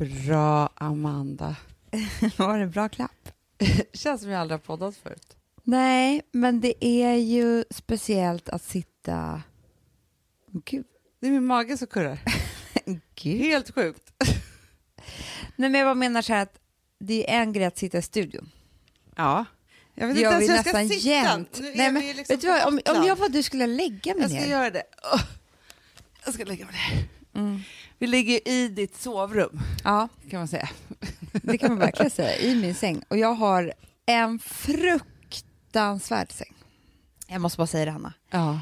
Bra, Amanda. Var det en bra klapp? Känns som jag aldrig har poddat förut. Nej, men det är ju speciellt att sitta... Gud. Det är min mage som kurrar. Helt sjukt. Nej, men jag bara menar så här att det är en grej att sitta i studion. Ja. Jag vet inte gör ens hur jag ska nästan sitta. jämt. Nej, men liksom vet du vad, om, om jag var du skulle jag lägga mig Jag ska ner. göra det. Jag ska lägga mig ner. Mm. Vi ligger i ditt sovrum, Ja, kan man säga. det kan man verkligen säga. I min säng. Och jag har en fruktansvärd säng. Jag måste bara säga det, Hanna. Ja.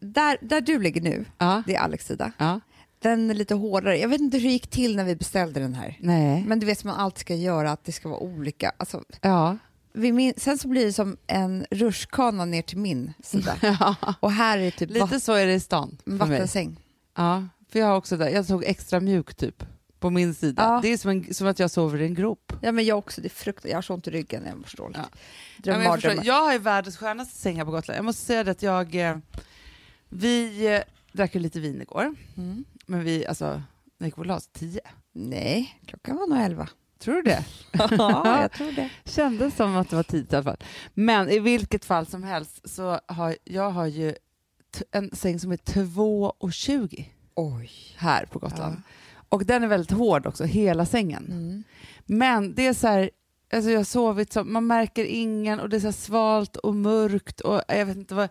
Där, där du ligger nu, Ja. det är Alex sida. ja. Den är lite hårdare. Jag vet inte hur det gick till när vi beställde den här. Nej. Men du vet som man alltid ska göra, att det ska vara olika. Alltså, Ja. min, sen så blir det som en rutschkana ner till min sida. ja. Och här är typ Lite så är det i stan vattensäng. Ja, för jag har också där. Jag tog extra mjuk typ på min sida. Ja. Det är som, en, som att jag sover i en grop. Ja, men jag också. Det är fruktansvärt. Jag har så ont i ryggen. Jag så dåligt. Ja. Dröm, Ja, jag, förstår, jag har ju världens skönaste säng här på Gotland. Jag måste säga det att jag... eh, Vi eh, drack ju lite vin igår, Mm. men vi, alltså, när gick la oss? Tio? Nej, klockan var nog elva. Tror du det? ja, jag tror det. Kändes som att det var tidigt i alla fall. Men i vilket fall som helst så har jag har ju en säng som är 2,20 Oj. här på Gotland. Och den är väldigt hård också, hela sängen. Mm. Men det är så här, alltså jag har sovit som, man märker ingen och det är så här svalt och mörkt och jag vet inte vad.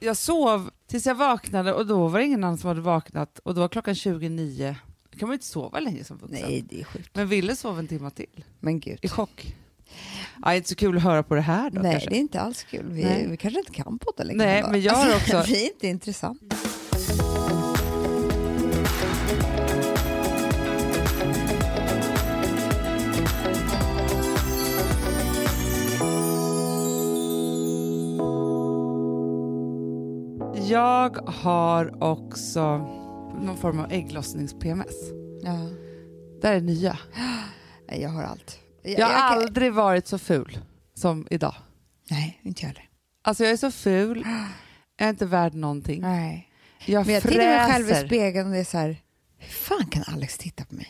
Jag sov tills jag vaknade och då var det ingen annan som hade vaknat och då var klockan 29. Då kan man ju inte sova länge som vuxen. Nej, det är sjukt. Men ville sova en timme till. Men gud. I chock. Ja, inte så kul att höra på det här då Nej, kanske. det är inte alls kul. Vi, vi kanske inte kan podda längre. Nej, men jag har också- vi är inte intressant. Jag har också någon form av ägglossnings-PMS. Ja. Det här är nya. Jag har allt. Jag, Jag har jag kan- aldrig varit så ful som idag. Nej, inte jag heller. Alltså jag är så ful, jag är inte värd någonting. Nej. Jag Men jag tittar mig själv i fräser. spegeln och det är så här, hur fan kan Alex titta på mig?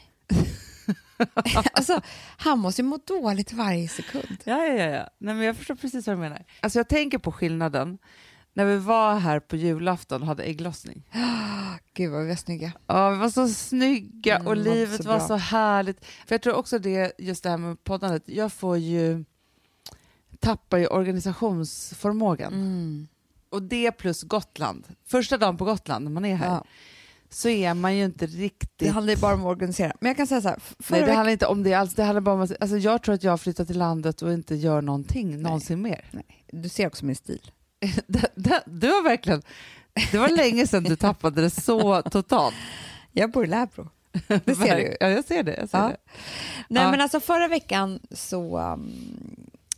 alltså, han måste ju må dåligt varje sekund. Ja, ja, ja, ja. Nej, men jag förstår precis vad du menar. Alltså jag tänker på skillnaden när vi var här på julafton och hade ägglossning. Gud vad vi var snygga. Ja, vi var så snygga Mm, och det var livet så var så härligt. För jag tror också det, just det här med poddandet, jag får ju tappar ju organisationsförmågan. Mm. Och det plus Gotland. Första dagen på Gotland när man är här Ja, så är man ju inte riktigt... det handlar ju bara om att organisera. Men jag kan säga så här, Nej, det handlar inte om det alls. Det handlar bara om att, alltså jag tror att jag har flyttat till landet och inte gör någonting någonsin mer. Nej, du ser också min stil. Du har verkligen... Det var länge sedan du tappade det så totalt. Jag bor i Lärbro. Det ser du. Ja, jag ser det. Jag ser Ja. det. Nej Ja. men alltså förra veckan så um,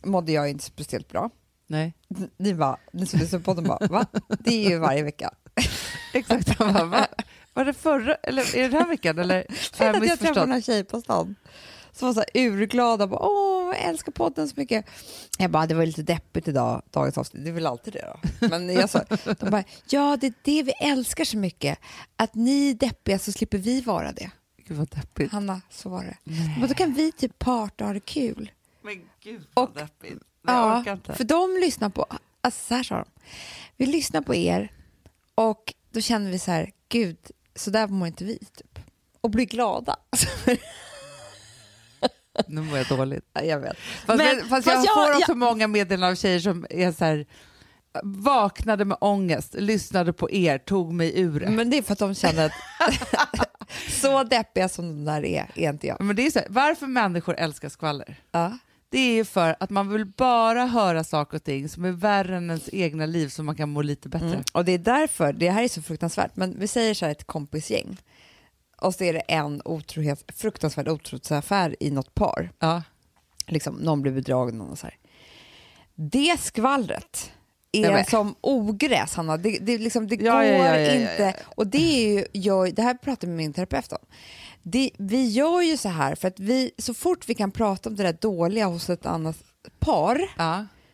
mådde jag inte speciellt bra. Nej, Ni bara, ni som lyssnar på podden bara, va? Det är ju varje vecka. exakt. Bara, va? Var det förra, eller är det den här veckan? Eller jag jag träffade några tjejer på stan som var så här urglada. Bara, Åh, jag älskar podden så mycket. Jag bara, det var lite deppigt idag, dagens avsnitt. Det är väl alltid det då. Men jag sa, de bara, ja det är det vi älskar så mycket. Att ni är deppiga så slipper vi vara det. Gud vad deppigt. Hanna, så var det. Nej. Men då kan vi typ parta och ha det kul. Men gud vad Och- deppigt. Nej, jag orkar inte. för de lyssnar på, alltså så här sa de, vi lyssnar på er och då känner vi så här, gud, så där mår inte vi typ. Och blir glada. Nu mår jag dåligt. Ja, jag vet. Fast, Men- men, fast jag jag- får också jag- många meddelanden av tjejer som är så här, vaknade med ångest, lyssnade på er, tog mig ur det. Men det är för att de känner att så deppiga som de där är, är inte jag. Men det är så här, varför människor älskar skvaller? Ja. Det är ju för att man vill bara höra saker och ting som är värre än ens egna liv så man kan må lite bättre. Mm. Och det är därför, det här är så fruktansvärt, men vi säger så här ett kompisgäng och så är det en otrohet, fruktansvärd otrohetsaffär i något par. Ja. Liksom, någon blir bedragen och så här. Det skvallret är som ogräs, Hanna. Det, det, liksom, det Ja, går inte. Och det är ju, jag, det här pratar jag med min terapeut om. Det, vi gör ju så här för att vi, så fort vi kan prata om det där dåliga hos ett annat par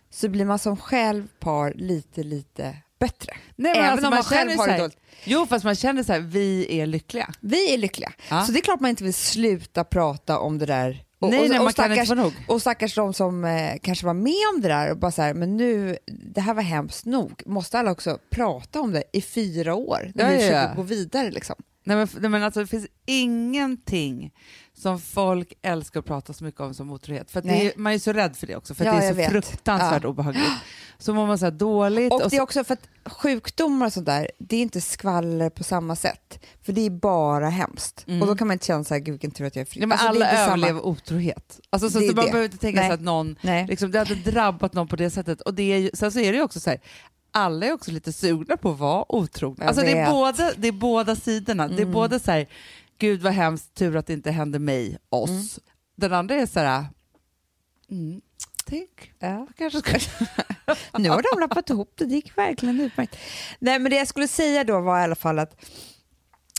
så blir man som själv par lite, lite bättre. Nej, men Även alltså, om man själv har det dåligt. Jo, fast man känner så här, vi är lyckliga. Vi är lyckliga. Ja. Så det är klart man inte vill sluta prata om det där. Och, nej, och, nej, och stackars, och stackars de som eh, kanske var med om det där och bara så här, men nu, det här var hemskt nog. Måste alla också prata om det i fyra år när Ja, vi försöker ja. gå vidare liksom? Nej, men, nej, men alltså, det finns ingenting som folk älskar att prata så mycket om som otrohet. För är, man är så rädd för det också, för Ja, att det är så vet. fruktansvärt obehagligt. Så mår man så här dåligt. Och och det är så, också för att sjukdomar och sånt där, det är inte skvaller på samma sätt. För det är bara hemskt. Mm. Och då kan man inte känna så här, gud vilken tur att jag är fri. ja, men Alltså, alla inte samma- överlever otrohet. Alltså, så att man behöver inte tänka Nej. sig att någon, Nej. liksom, det hade drabbat någon på det sättet. Och det är sen så är det ju också så här, alla är också lite sugna på att vara otrogna. Alltså, det, är båda, det är båda sidorna. Det är Mm. både så här, gud vad hemskt, tur att det inte hände mig, oss. Mm. Den andra är så här, mm, tänk, Ja. kanske ska... Nu har de lappat ihop det, det gick verkligen utmärkt. Nej, men det jag skulle säga då var i alla fall att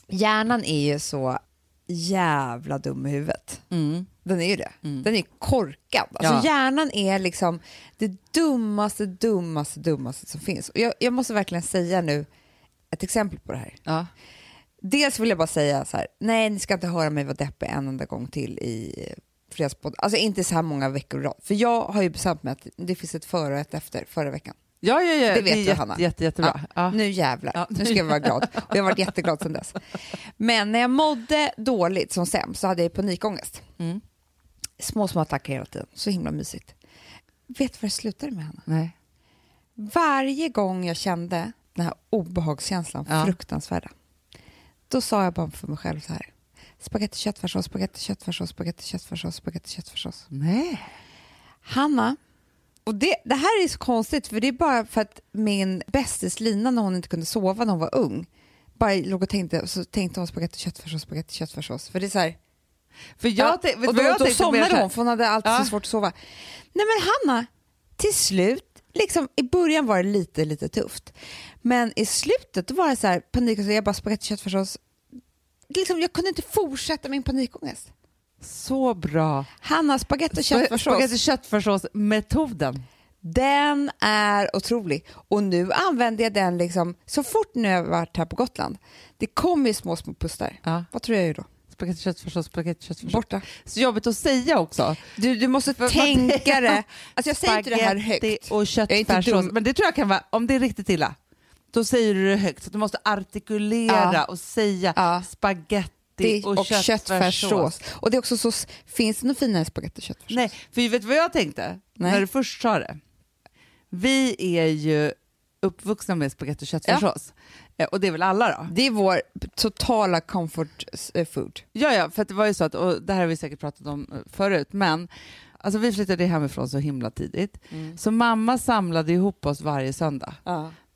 hjärnan är ju så jävla dum i huvudet. Mm. Den är ju det. Mm. Den är korkad. Alltså Ja. Hjärnan är liksom det dummaste, dummaste, dummaste som finns. Och jag, jag måste verkligen säga nu ett exempel på det här. Ja. Dels vill jag bara säga så här, nej ni ska inte höra mig vara deppig en enda gång till i Fredagspodden. Alltså inte så här många veckor i rad. För jag har ju bestämt mig att det finns ett före och ett efter förra veckan. Ja, ja, ja, Det vet är du, jätte, Hanna. Jätte, jättebra. Ja. Nu jävlar, Ja. nu ska jag vara glad. Och jag har varit jätteglad sedan dess. Men när jag mådde dåligt som sämst så hade jag panikångest. Mm. Små, små attacker hela tiden. Så himla mysigt. Vet du vad det slutade med, Hanna? Nej. Varje gång jag kände den här obehagskänslan, Ja. fruktansvärda, då sa jag bara för mig själv så här. Spagetti köttfärssås, spagetti köttfärssås, spagetti köttfärssås, spagetti köttfärssås. Nej. Hanna, och det, det här är så konstigt för det är bara för att min bästis Lina när hon inte kunde sova när hon var ung bara låg och tänkte, så tänkte hon spagetti köttfärssås, spagetti köttfärssås. För det är så här, För jag, Ja, och då, jag då somnade hon för hon hade alltid Ja. så svårt att sova. Nej men Hanna, till slut, liksom, i början var det lite, lite tufft. Men i slutet var det så här panik och så jag bara spagetti köttfärssås. Liksom, jag kunde inte fortsätta min panikångest. Så bra. Hanna, spagetti och Spagetti köttfärssås, köttfärssås-metoden. den är otrolig. Och nu använder jag den liksom, så fort nu jag varit här på Gotland, det kommer ju små, små pustar. Ja. Vad tror jag då? Spagetti köttfärssås, spagetti köttfärssås. Borta. Så jobbigt att säga också. Du, du måste För- tänka det. Alltså jag säger inte det här högt. och köttfärssås. Men det tror jag kan vara, om det är riktigt illa, då säger du det högt. Så du måste artikulera Ja. och säga Ja. spaghetti Det- och, och köttfärssås. Och det är också så, finns det något finare spagetti och köttfärssås? Nej, för vet du vad jag tänkte Nej. när du först sa det? Vi är ju uppvuxna med spagetti och köttfärssås. Eh, Och det är väl alla då? Det är vår totala comfort eh, food. Ja, ja, för det var ju så att, och det här har vi säkert pratat om eh, förut, men alltså vi flyttade hemifrån så himla tidigt. Så mamma samlade ihop oss varje söndag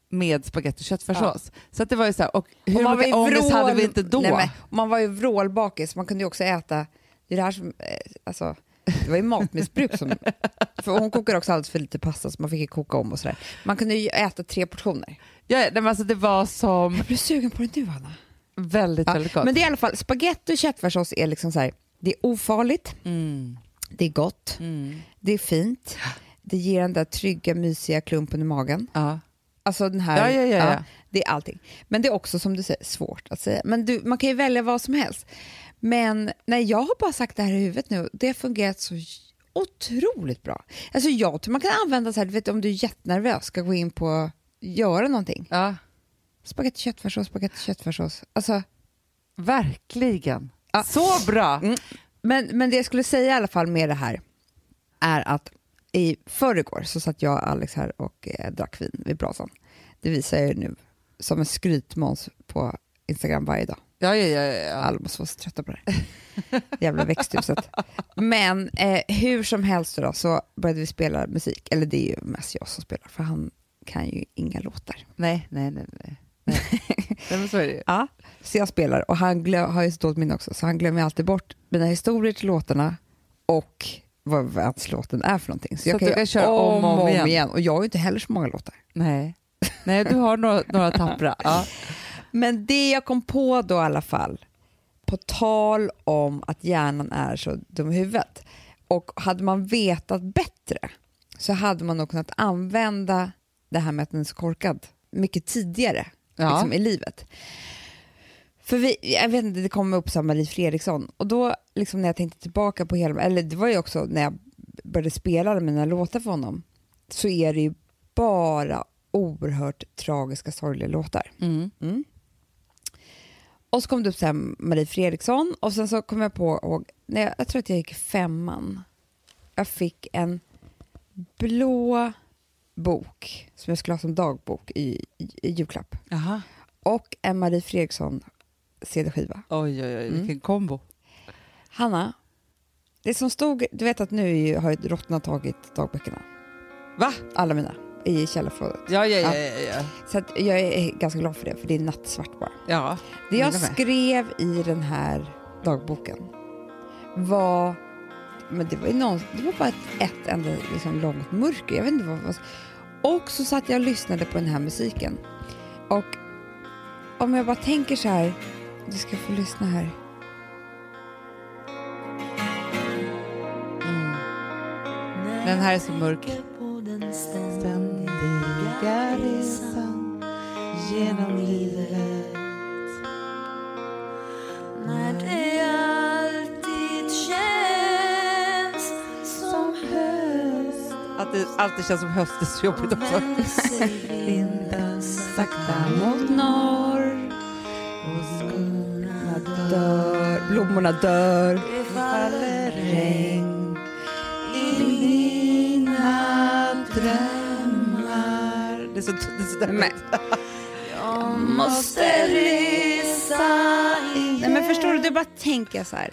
med spagetti och köttfärssås. Så att det var ju så här, och hur Och man mycket ju ångest vrål- hade vi inte då? Nej, men, man var ju vrålbakis, man kunde ju också äta, det är det här som, eh, alltså, det var ju matmissbruk som, för hon kokade också alldeles för lite pasta så man fick ju koka om och sådär. Man kunde ju äta tre portioner. Ja, nej, men alltså det var som Jag blir sugen på det nu Anna. väldigt, Ja, väldigt gott. men det är i alla fall, spagetti och köttfärssås är liksom så här, det är ofarligt, Mm, det är gott, mm, det är fint, det ger den där trygga, mysiga klumpen i magen. ja. Alltså den här, Ja, ja, ja, ja. det är allting. Men det är också som du säger svårt att säga. Men du, man kan ju välja vad som helst. Men nej, jag har bara sagt det här i huvudet nu. Det har fungerat så otroligt bra. Alltså jag tror man kan använda så här, du vet om du är jättenervös, ska gå in på göra någonting. ja, Spagetti köttfärssås, spagetti köttfärssås. Alltså, verkligen. Ja. Så bra! Mm. men, men det jag skulle säga i alla fall med det här är att i förrgår så satt jag och Alex här och eh, drack vin vid brasan. Det visar jag nu som en skrytmåns på Instagram varje dag. Ja, ja, ja, ja. Alla måste vara så trötta på det här. Jävla växthuset. Men eh, hur som helst då, så började vi spela musik. Eller det är ju mest jag som spelar, för han kan ju inga låtar. Nej, nej, nej. nej. nej. så är det ju. Ja. Så jag spelar och han glö- har ju så dåligt minne också, så han glömmer alltid bort mina historier till låtarna och vad ens låten är för någonting. Så, Så jag kan, du kan köra om och om igen. Och jag har ju inte heller så många låtar. Nej. nej, du har några, några tappra. Ja. Men det jag kom på då i alla fall, på tal om att hjärnan är så dum i huvudet, och hade man vetat bättre så hade man nog kunnat använda det här med att den är så korkad mycket tidigare Ja. liksom, i livet. För vi, jag vet inte, det kom upp som Marie Fredriksson och då liksom när jag tänkte tillbaka på hela, eller det var ju också när jag började spela alla mina låtar för honom, så är det ju bara oerhört tragiska, sorgliga låtar. Mm. Mm. Och så kom det upp så Marie Fredriksson och sen så kom jag på, ihåg, när jag, tror att jag gick femman, jag fick en blå bok som jag skulle ha som dagbok i, i, i julklapp Jaha. och en Marie Fredriksson CD-skiva. Oj, oj, oj, vilken Mm. kombo. Hanna, det som stod, du vet att nu har ju råttorna tagit dagböckerna, Va? alla mina, i källarförrådet. Ja, ja, ja. ja, ja. Så att jag är ganska glad för det, för det är nattsvart bara. ja. Det jag skrev i den här dagboken var, men det var, någon, det var bara ett, ett enda liksom långt mörker. Jag vet inte vad, vad Och så satt jag och lyssnade på den här musiken. Och om jag bara tänker så här, du ska få lyssna här. Mm. Den här är så mörk. Ständiga resan genom livet När det alltid känns som höst Att det alltid känns som höst är så jobbigt också. vinden Sakta mot norr. Och skorna Dör, blommorna dör. Det faller regn i mina drömmar. Det är så, det är så Jag måste resa igen Nej, men förstår du, det bara tänker jag så här.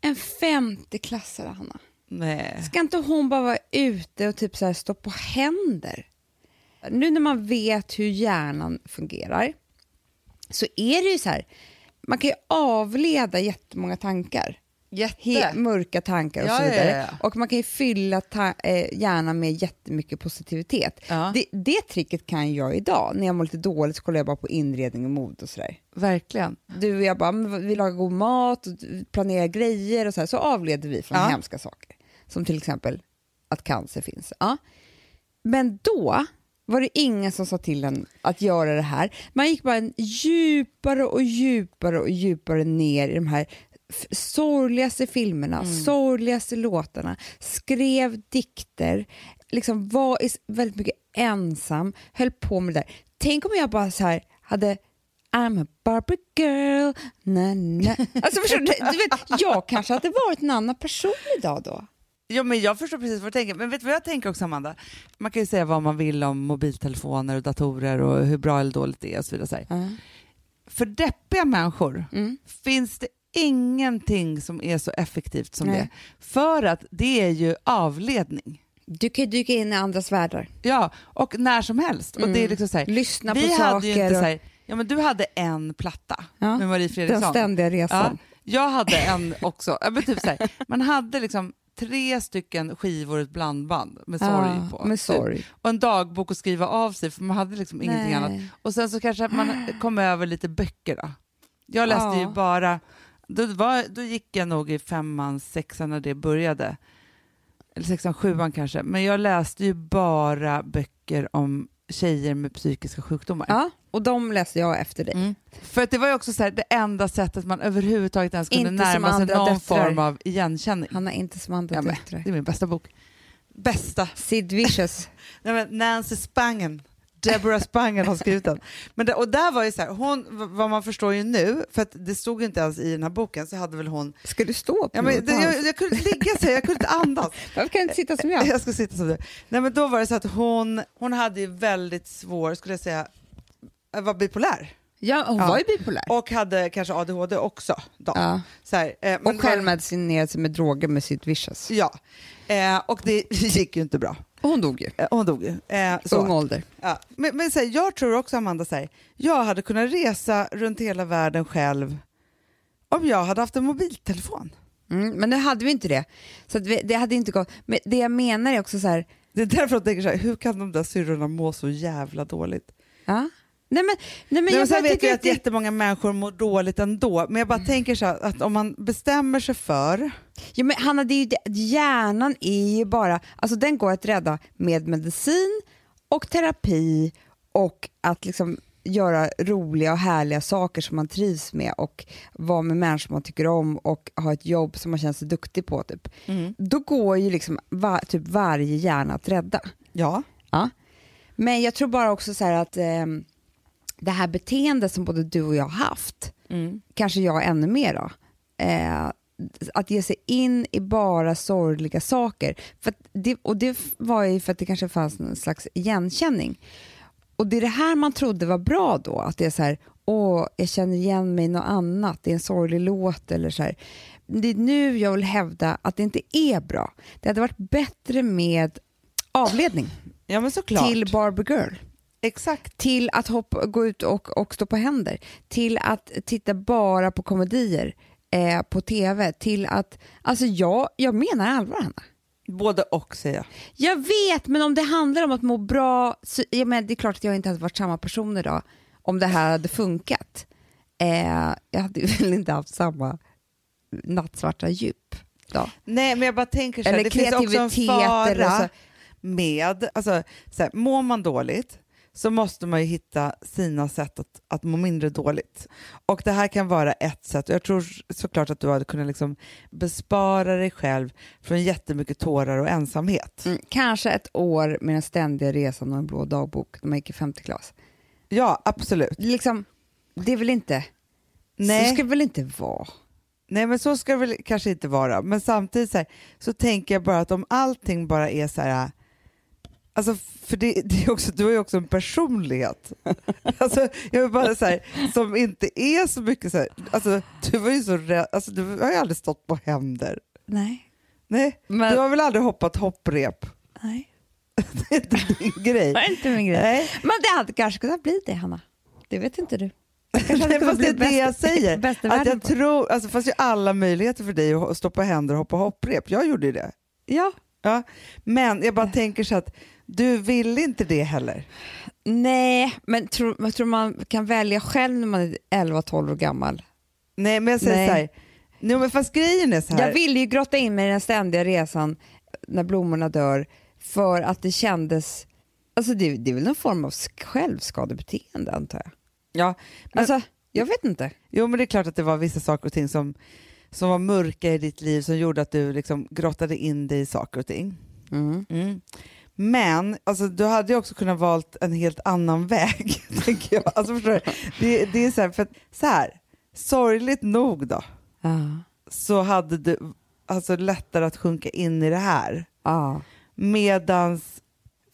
En femteklassare, Hanna. Nej. Ska inte hon bara vara ute och typ så här stå på händer? Nu när man vet hur hjärnan fungerar så är det ju så här, man kan ju avleda jättemånga tankar. He- mörka tankar och Ja, så vidare. ja, ja. Och man kan ju fylla eh, hjärnan med jättemycket positivitet. Det, det tricket kan jag idag. När jag mår lite dåligt så kollar jag bara på inredning och mode och sådär. Verkligen. Du och jag bara, vi lagar god mat, och planerar grejer och så här, så avleder vi från Ja. hemska saker. Som till exempel att cancer finns. Ja. Men då var det ingen som sa till en att göra det här. Man gick bara en djupare och djupare och djupare ner i de här sorgligaste filmerna, Mm. sorgligaste låtarna, skrev dikter, liksom var väldigt mycket ensam, höll på med det där. Tänk om jag bara så här hade I'm a Barbie girl, na na. Alltså förstår du, du vet, jag kanske hade varit en annan person idag då. Ja, men jag förstår precis vad du tänker. Men vet du vad jag tänker också, Amanda? Man kan ju säga vad man vill om mobiltelefoner och datorer och hur bra eller dåligt det är och så vidare. Så här. För deppiga människor Mm. finns det ingenting som är så effektivt som Nej. det. För att det är ju avledning. Du kan ju dyka in i andras världar. Ja, och när som helst. Och det är liksom så här, Lyssna vi på hade saker. ju inte och- så här, ja men du hade en platta Ja, med Marie den Fredriksson. ständiga Ja, resan. jag hade en också. Ja, men typ så här, man hade liksom tre stycken skivor ett blandband med sorg Ja, på. med typ. sorg. Och en dagbok att skriva av sig för man hade liksom ingenting Nej. annat. Och sen så kanske man kom över lite böcker då. Jag läste Ja. ju bara, då, var, då gick jag nog i femman, sexan när det började. Eller sexan, sjuan kanske. Men jag läste ju bara böcker om tjejer med psykiska sjukdomar. Ja, och de läser jag efter dig. Mm. För att det var ju också så här, det enda sättet man överhuvudtaget ens kunde Inte närma sig någon döttrar. form av igenkänning. Han är inte som andra Ja, döttrar. det är min bästa bok. Bästa. Sid Vicious. Nej, men Nancy Spangen. Deborah Spangen har skrivit den. Men det, och där var ju så här, hon, vad man förstår ju nu, för att det stod ju inte ens i den här boken, så hade väl hon... Ska du stå på Ja, men, det, jag, jag kunde inte ligga så här, jag kunde inte andas. Varför kan du inte sitta som jag? Jag ska sitta som du. Nej men då var det så att hon, hon hade ju väldigt svår, skulle jag säga, vara bipolär. Ja, hon Ja. var ju bipolär. Och hade kanske ADHD också. Då. Ja. Så här, eh, Och var- självmedicinerade sig med droger med Sid Vicious. Ja, eh, och det gick ju inte bra. Och hon dog ju. Eh, hon dog ju. Eh, så. Ung ålder. Ja. Men, men så här, jag tror också, Amanda, så här, jag hade kunnat resa runt hela världen själv om jag hade haft en mobiltelefon. Mm, men nu hade vi inte det. Så vi, det hade inte gått. Men det jag menar är också så här, Det är därför jag tänker så här, hur kan de där syrrorna må så jävla dåligt? ja. Nej men, nej, men Men jag sen vet tycker jag att det, jättemånga människor mår dåligt ändå, men jag bara tänker så här, att om man bestämmer sig för... ja, men Hanna, det är ju det, hjärnan är ju bara, alltså den går att rädda med medicin och terapi och att liksom göra roliga och härliga saker som man trivs med och vara med människor man tycker om och ha ett jobb som man känner sig duktig på. Typ. Mm. Då går ju liksom va, typ varje hjärna att rädda. Ja. Ja. Men jag tror bara också så här att eh, det här beteendet som både du och jag har haft, Mm. kanske jag ännu mer då, eh, att ge sig in i bara sorgliga saker. För det, och det var ju för att det kanske fanns en slags igenkänning. Och det är det här man trodde var bra då, att det är så här, åh, jag känner igen mig i något annat, det är en sorglig låt eller så här. Det är nu jag vill hävda att det inte är bra. Det hade varit bättre med avledning ja, till Barbie Girl Exakt. till att hoppa, gå ut och, och stå på händer, till att titta bara på komedier eh, på tv, till att... Alltså jag, jag menar allvar, Hanna. Både och säger jag. Jag vet, men om det handlar om att må bra, så, jag menar, det är klart att jag inte hade varit samma person idag om det här hade funkat. Eh, jag hade väl inte haft samma nattsvarta djup. Då. Nej, men jag bara tänker så här, Eller det finns också en fara med, alltså så här, mår man dåligt så måste man ju hitta sina sätt att, att må mindre dåligt. Och det här kan vara ett sätt. Jag tror såklart att du hade kunnat liksom bespara dig själv från jättemycket tårar och ensamhet. Mm, kanske ett år med den ständiga resan och en blå dagbok när man gick i femte klass. Ja, absolut. Liksom, det är väl inte... Nej. Så ska det väl inte vara? Nej, men så ska det väl kanske inte vara. Men samtidigt så, här, så tänker jag bara att om allting bara är så här... Alltså, för det, det är också, du har ju också en personlighet. Alltså, jag vill bara så här, som inte är så mycket så här, alltså, du var ju så rädd, alltså, du har ju aldrig stått på händer. Nej. Nej, Men- du har väl aldrig hoppat hopprep? Nej. Det är inte din grej. Det är inte min grej. Nej. Men det hade kanske kunnat bli det, Hanna. Det vet inte du. Nej, fast det är det jag säger. Att jag på. tror, alltså, fast ju alla möjligheter för dig att stå på händer och hoppa hopprep. Jag gjorde ju det. Ja. Ja. Men jag bara tänker så att du vill inte det heller. Nej, men tror, jag tror man kan välja själv när man är 11-12 år gammal. Nej, men jag säger Nej. så här. Nej, men fast grejen är så här. Jag ville ju grotta in mig i den ständiga resan när blommorna dör för att det kändes... Alltså det, det är väl någon form av sk- självskadebeteende antar jag. Ja, men, Alltså, jag vet inte. jo, men det är klart att det var vissa saker och ting som, som var mörka i ditt liv som gjorde att du liksom grottade in dig i saker och ting. Mm. Men alltså, du hade ju också kunnat valt en helt annan väg, tänker jag. Alltså, förstår du? Det, det är så här, för att, så här, sorgligt nog då, Ja. så hade du alltså, lättare att sjunka in i det här. Ja. Medans,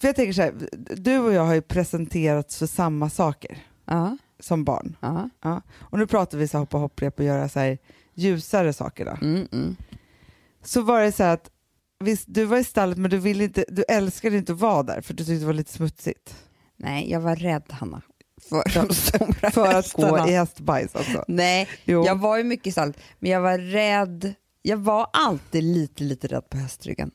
för jag tänker så här, du och jag har ju presenterats för samma saker Ja. som barn. Ja. Och nu pratar vi så här hoppa hopprep och göra så här ljusare saker. Då. Mm, mm. Så var det så här att visst, du var i stallet men du, ville inte, du älskade inte att vara där för du tyckte det var lite smutsigt. Nej, jag var rädd, Hanna. För de stora För att gå i hästbajs alltså. Nej, Jo. jag var ju mycket i stallet, men jag var rädd. Jag var alltid lite, lite rädd på hästryggen.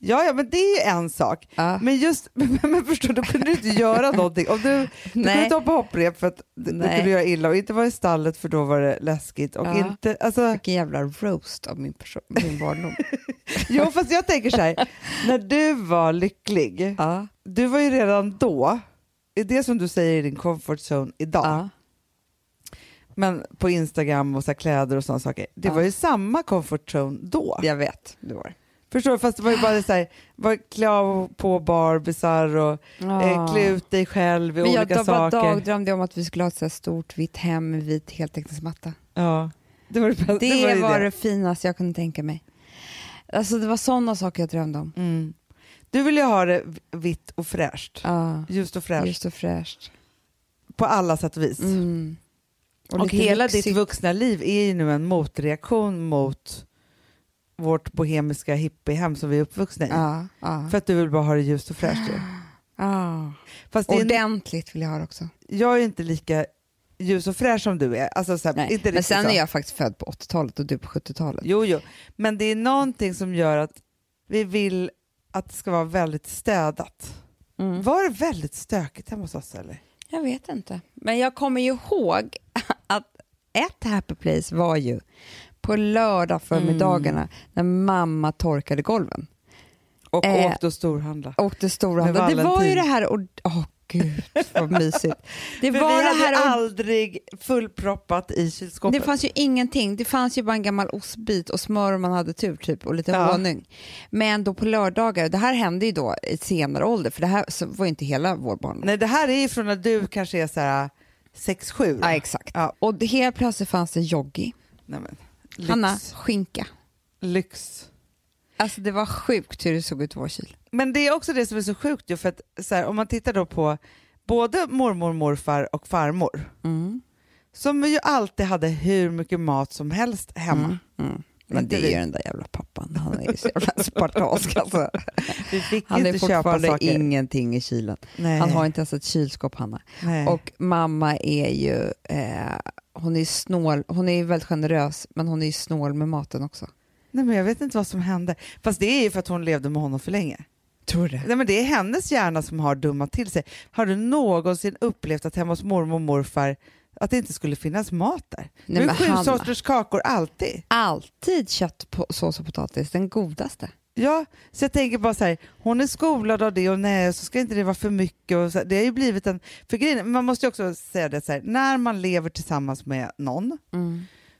Ja, ja, men det är ju en sak. Ja. Men just, men, förstår du, då kunde du inte göra någonting. Om du, du kunde inte hoppa hopprep för att Nej. kunde göra illa och inte vara i stallet för då var det läskigt. Och Ja. inte, alltså, Vilken jävla roast av min, person, min barndom. jo, fast jag tänker så här, när du var lycklig, ja. du var ju redan då, det som du säger i din comfort zone idag, men på Instagram och så kläder och sådana saker, det var ju samma comfort zone då. Jag vet, det var Förstår du? Fast det var ju bara så här, var klä på barbisar och eh, klä ut dig själv i Men jag olika bara saker. dagdrömde om att vi skulle ha ett så stort vitt hem med vit heltäckningsmatta. Ja. Det var det, bästa. Det, var, var det finaste jag kunde tänka mig. Alltså det var sådana saker jag drömde om. Mm. Du vill ju ha det vitt och fräscht. Ja, Ljust och fräscht. just och fräscht. På alla sätt och vis. Mm. Och, lite hela lyxigt. ditt vuxna liv är ju nu en motreaktion mot vårt bohemiska hippiehem som vi är uppvuxna i. Ja, ja. För att du vill bara ha det ljust och fräscht. ju. ja. Fast Ordentligt vill jag ha det också. jag är inte lika ljus och fräsch som du är. Alltså, så här, Nej. inte Men sen så. är jag faktiskt född på 80-talet och du på 70-talet. Jo, jo. Men det är någonting som gör att vi vill att det ska vara väldigt städat. Mm. Var det väldigt stökigt hemma hos oss eller? Jag vet inte. Men jag kommer ju ihåg att ett happy place var ju på lördag förmiddagarna Mm. när mamma torkade golven. Och Eh, åkte och storhandla. Med handlade. Det var ju det här, och, åh gud vad mysigt. Det var vi det hade här... aldrig fullproppat i kylskåpet. Det fanns ju ingenting. Det fanns ju bara en gammal ostbit och smör om man hade tur typ och lite Ja. honung. Men då på lördagar, det här hände ju då i senare ålder för det här var ju inte hela vår barndom. Nej, det här är ju från när du kanske är så här 6-7. Ja, exakt. Ja. Och helt plötsligt fanns det joggi. Nej, men, lyx. Hanna, skinka. Lyx. Alltså det var sjukt hur det såg ut i vår kyl. Men det är också det som är så sjukt ju, för att så här, om man tittar då på både mormor, morfar och farmor, Mm. som ju alltid hade hur mycket mat som helst hemma. Mm. Mm. Men det är ju den där jävla pappan. Han är ju så jävla spartansk alltså. Vi fick Han är inte köpa fortfarande saker. ingenting i kylen. Nej. Han har inte ens ett kylskåp, Hanna. Nej. Och mamma är ju, eh, hon är snål, hon är väldigt generös, men hon är ju snål med maten också. Nej, men jag vet inte vad som hände. Fast det är ju för att hon levde med honom för länge. Tror du Nej, men det är hennes hjärna som har dummat till sig. Har du någonsin upplevt att hemma hos mormor och morfar att det inte skulle finnas mat där? Nej, det är sju Hanna. sorters kakor alltid. Alltid kött, sås och potatis, den godaste. Ja, så jag tänker bara så här, hon är skolad av det och nej, så ska inte det vara för mycket. Och så, det har ju blivit en... För grejen, man måste ju också säga det så här, när man lever tillsammans med någon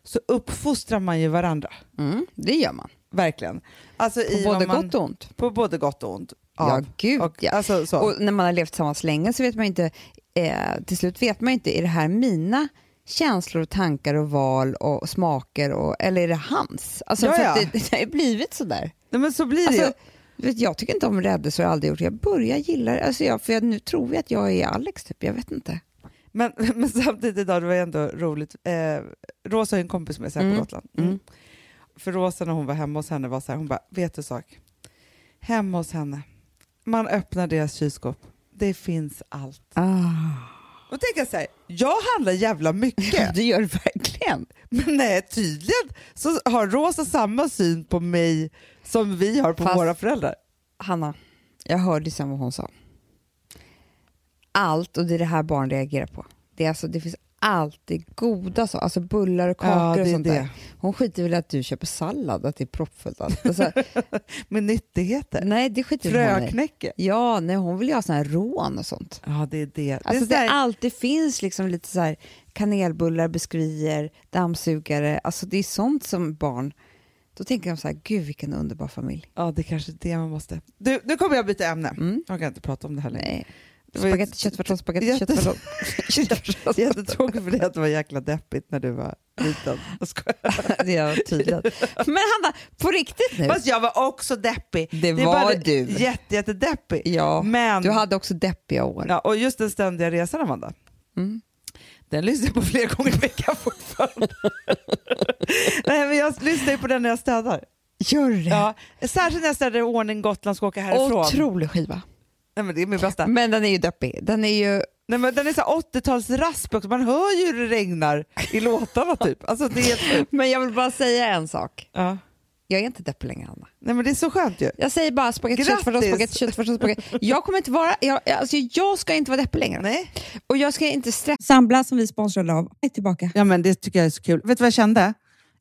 så uppfostrar man ju varandra. Mm, det gör man. Verkligen. Alltså På både man, gott och ont. På både gott och ont. Ja, Av. gud och, ja. Alltså, så. Och när man har levt tillsammans länge så vet man inte, eh, till slut vet man inte, är det här mina känslor och tankar och val och smaker och, eller är det hans? Alltså Ja, för ja. det, det har ju blivit sådär. Nej, men så blir det Alltså, du vet, jag tycker inte om rädisor, jag har aldrig gjort det. Jag börjar gilla det, alltså jag, för jag, nu tror jag att jag är Alex typ, jag vet inte. Men, men samtidigt idag, det var ändå roligt. Eh, Rosa har en kompis med sig här Mm, på Gotland. mm. För Rosa när hon var hemma hos henne var så här, hon bara, vet du sak? Hemma hos henne, man öppnar deras kylskåp, det finns allt. Och tänker jag så här, jag handlar jävla mycket, Det gör det verkligen. men nej, tydligen så har Rosa samma syn på mig som vi har på Fast- våra föräldrar. Hanna, jag hörde sen vad hon sa. Allt, och det är det här barn reagerar på. Det, är alltså, det finns alltid goda saker, alltså bullar och kakor det och sånt det. där. Hon skiter väl i att du köper sallad, att det är proppfullt. allt. Alltså, Med nyttigheter. nej, det skiter väl hon i. Fröknäcke. Ja, nej, hon vill ju ha såna här rån och sånt. Ja, det är det. Alltså det det, är så här, alltid finns liksom lite så här kanelbullar, biskvier, dammsugare. Alltså det är sånt som barn, då tänker de så här, gud vilken underbar familj. ja, det är kanske är det man måste. Du, nu kommer jag byta ämne. Mm. Jag kan inte prata om det här längre. Nej. Det Spagetti, köttfärssås, spagetti, Jätte- köttfärssås. Jättetråkigt för dig att det var jäkla deppigt när du var liten. Det är tydligt. Men Hanna, på riktigt nu. Fast jag var också deppig. Det är var du. Jätte, jättedeppig. Ja, Men, du hade också deppiga år. ja, och just den ständiga resan, Amanda, Mm. den lyssnar jag på flera gånger i veckan fortfarande. Nej, men jag lyssnar ju på den när jag städar. Gör det? Ja, särskilt när jag städar i ordning Gotland ska åka härifrån. Otrolig skiva. Nej, men det är min bästa. Men den är ju deppig. Den är ju... Nej, men den är så här 80-talsrasp också, man hör ju hur det regnar i låtarna typ. Alltså, det är. Men jag vill bara säga en sak. ja. Jag är inte deppig längre, Hanna. Nej men det är så skönt ju. Jag säger bara spagetti, köttfärssås, spagetti, köttfärssås, spagetti. Jag kommer inte vara... Jag, alltså, jag ska inte vara deppig längre. Nej. Och jag ska inte stressa. Sambla som vi sponsrade av är tillbaka. Ja men det tycker jag är så kul. Vet du vad jag kände?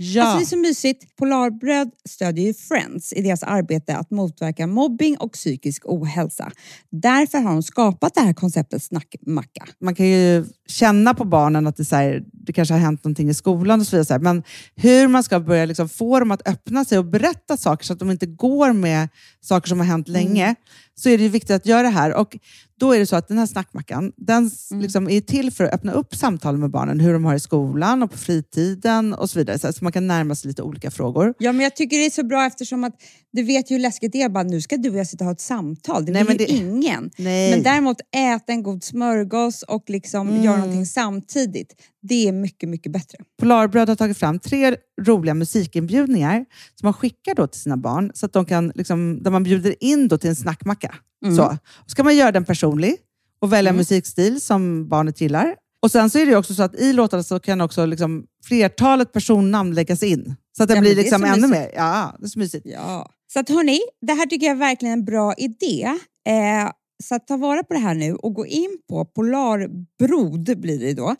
Ja. Alltså det är så mysigt. Polarbröd stödjer ju Friends i deras arbete att motverka mobbing och psykisk ohälsa. Därför har de skapat det här konceptet snackmacka. man kan ju känna på barnen att det, så här, det kanske har hänt någonting i skolan och så vidare. Men hur man ska börja liksom få dem att öppna sig och berätta saker så att de inte går med saker som har hänt länge, så är det viktigt att göra det här. Och då är det så att den här snackmackan, den s- liksom är till för att öppna upp samtal med barnen, hur de har i skolan och på fritiden och så vidare. Så man kan närma sig lite olika frågor. Ja, men jag tycker det är så bra eftersom att du vet ju hur läskigt det är. Bara, nu ska du och jag sitta och ha ett samtal. Det Nej, vill men ju det- ingen. Nej. Men däremot äta en god smörgås och liksom Mm. göra någonting samtidigt. Det är mycket, mycket bättre. Polarbröd har tagit fram tre roliga musikinbjudningar som man skickar då till sina barn, så att de kan, liksom, där man bjuder in då till en snackmacka. Så. Och ska man göra den personlig och välja musikstil som barnet gillar. Och Sen så är det också så att i låtarna så kan också liksom flertalet personnamn läggas in. Så att det Ja, blir det liksom så ännu mysigt. mer. Ja, det är så mysigt. Ja. Så att hörni, det här tycker jag är verkligen en bra idé. Eh, så att ta vara på det här nu och gå in på polarbrod blir det då,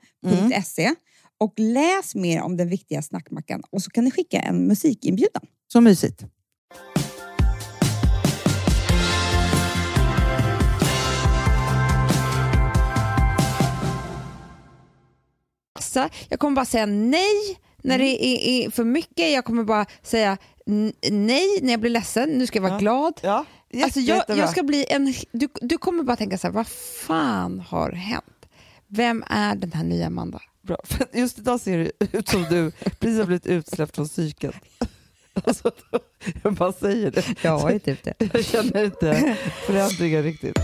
.se och läs mer om den viktiga snackmackan och så kan ni skicka en musikinbjudan. Så mysigt. Så jag kommer bara säga nej när det är, är för mycket. Jag kommer bara säga nej när jag blir ledsen. Nu ska jag vara Ja. glad. Ja, Alltså jag, jag ska bli en, du, du kommer bara tänka så här, vad fan har hänt? Vem är den här nya Amanda? Bra. Just idag ser det ut som du precis har blivit utsläppt från psyket. Alltså, jag bara säger det. Jag har ju typ det. Jag känner inte förändringen riktigt.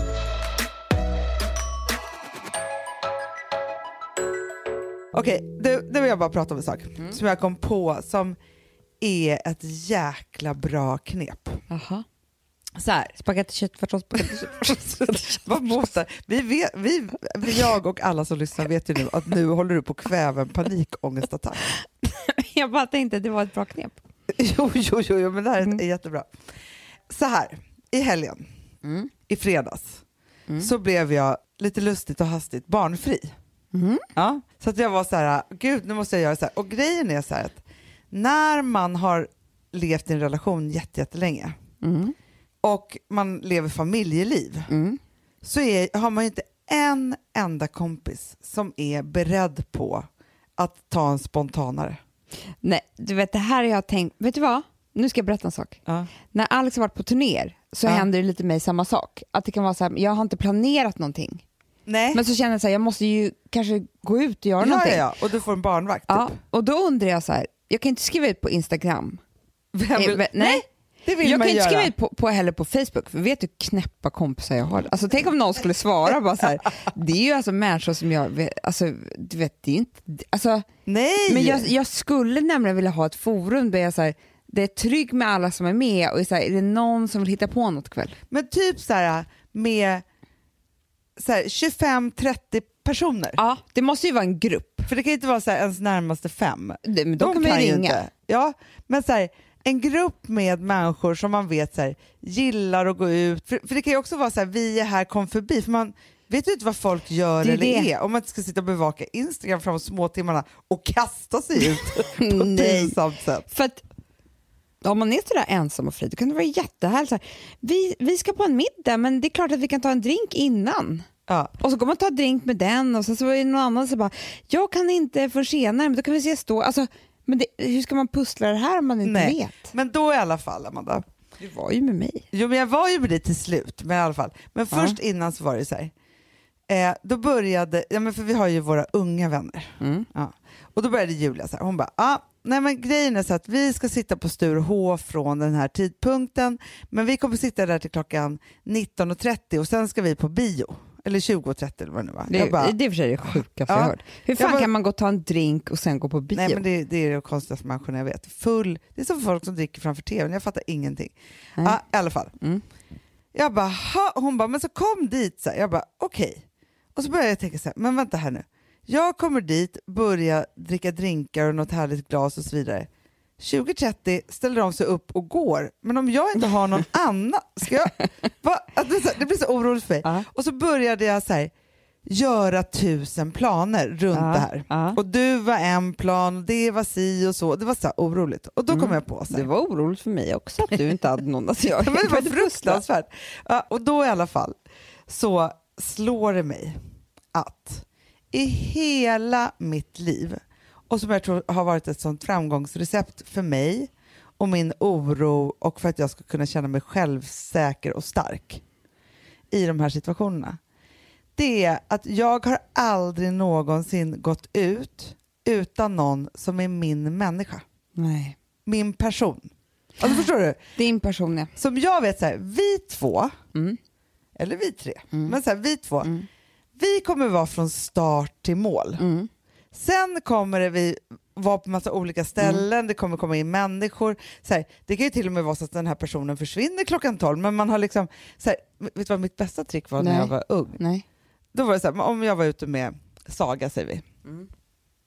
Okej, nu, nu vill jag bara prata om en sak som jag kom på som är ett jäkla bra knep. Jaha. Så här, Spagetti köttfärssås, spagetti köttfärssås. vad vi vet, vi, jag och alla som lyssnar vet ju nu att nu håller du på att kväva en panikångestattack. Jag bara tänkte att det var ett bra knep. Jo, jo, jo, jo men det här är jättebra. Så här, i helgen, Mm. i fredags, så blev jag lite lustigt och hastigt barnfri. Mm. Ja, så att jag var så här, gud nu måste jag göra så här. Och grejen är så här att när man har levt i en relation jätte- jättelänge Mm. och man lever familjeliv Mm. så är, har man ju inte en enda kompis som är beredd på att ta en spontanare. Nej, du vet det här har jag tänkt, vet du vad? Nu ska jag berätta en sak. Ja. När Alex har varit på turnéer så Ja. händer det lite mig samma sak. Att det kan vara så här, jag har inte planerat någonting. Nej, Men så känner jag så här, jag måste ju kanske gå ut och göra ja, någonting. ja, ja, och du får en barnvakt. Ja, Typ. och då undrar jag så här, jag kan inte skriva ut på Instagram. Vem Eh, vill, ve- nej, det vill jag man kan inte göra. skriva ut på, på, heller på Facebook, för vet du hur knäppa kompisar jag har? Alltså, tänk om någon skulle svara bara så här, det är ju alltså människor som jag, vet- alltså, du vet, det är inte, alltså, Nej! men jag, jag skulle nämligen vilja ha ett forum där jag så här, det är trygg med alla som är med och så här, är det någon som vill hitta på något kväll? Men typ så här med 25-30 personer. Ja, det måste ju vara en grupp. För det kan ju inte vara så här, ens närmaste fem. Det, men då kan man ju ringa. inte. Ja, men så här, en grupp med människor som man vet så här, gillar att gå ut. För, för det kan ju också vara så här, vi är här, kom förbi. För man vet ju inte vad folk gör Det eller det. är. Om man inte ska sitta och bevaka Instagram framåt småtimmarna och kasta sig ut på ett pinsamt sätt. För att om man är sådär ensam och fri, då kan det vara jättehärligt. Så här, Vi, vi ska på en middag, men det är klart att vi kan ta en drink innan. Ja. Och så går man och tar en drink med den och sen så är det någon annan som bara, jag kan inte för senare, men då kan vi ses då. Alltså, men det, hur ska man pussla det här om man inte Nej. vet? Men då i alla fall, Amanda. Du var ju med mig. Jo, men jag var ju med dig till slut, men i alla fall. Men Ja. först innan så var det så här. Eh, då började, ja men för vi har ju våra unga vänner. Mm. Ja. Och då började Julia så här, hon bara, ah, nej men grejen är så att vi ska sitta på Sturehof från den här tidpunkten, men vi kommer sitta där till klockan 19.30 och sen ska vi på bio. Eller 20.30 eller vad det nu var. Det, jag bara, det är för sig det sjukaste Ja. jag hört. Hur fan bara- kan man gå och ta en drink och sen gå på bio? nej men det, det är det konstigaste människorna jag vet. Full, det är som folk som dricker framför tvn, jag fattar ingenting. Nej. Ja, I alla fall. Mm. Jag bara, ha, hon bara, men så kom dit. Så här. Jag bara, okej. Och så började jag tänka så här, men vänta här nu. Jag kommer dit, börjar dricka drinkar och något härligt glas och så vidare. 20.30 ställer de sig upp och går. Men om jag inte har någon annan, ska jag... Va? Det, blir så oroligt för mig. Ja. Och så började jag så här, göra tusen planer runt Ja, det här. ja. Och du var en plan, det var si och så. Det var så här oroligt. Och då kom jag på så här, Det var oroligt för mig också att du inte hade någon att göra. Ja, men det var Jag fruktansvärt. Ja, och då i alla fall så slår det mig att i hela mitt liv, och som jag tror har varit ett sånt framgångsrecept för mig och min oro och för att jag ska kunna känna mig självsäker och stark i de här situationerna, det är att jag har aldrig någonsin gått ut utan någon som är min människa, Nej. min person. Alltså förstår du? Din person, ja. Som jag vet så här, vi två, Mm. eller vi tre, men så här, vi två, Mm. Vi kommer vara från start till mål. Mm. Sen kommer det vi vara på massa olika ställen, Mm. det kommer komma in människor. Så här, det kan ju till och med vara så att den här personen försvinner klockan 12, men man har liksom, så här, vet du vad mitt bästa trick var när Nej. jag var ung? Nej. Då var det så här, om jag var ute med Saga säger vi.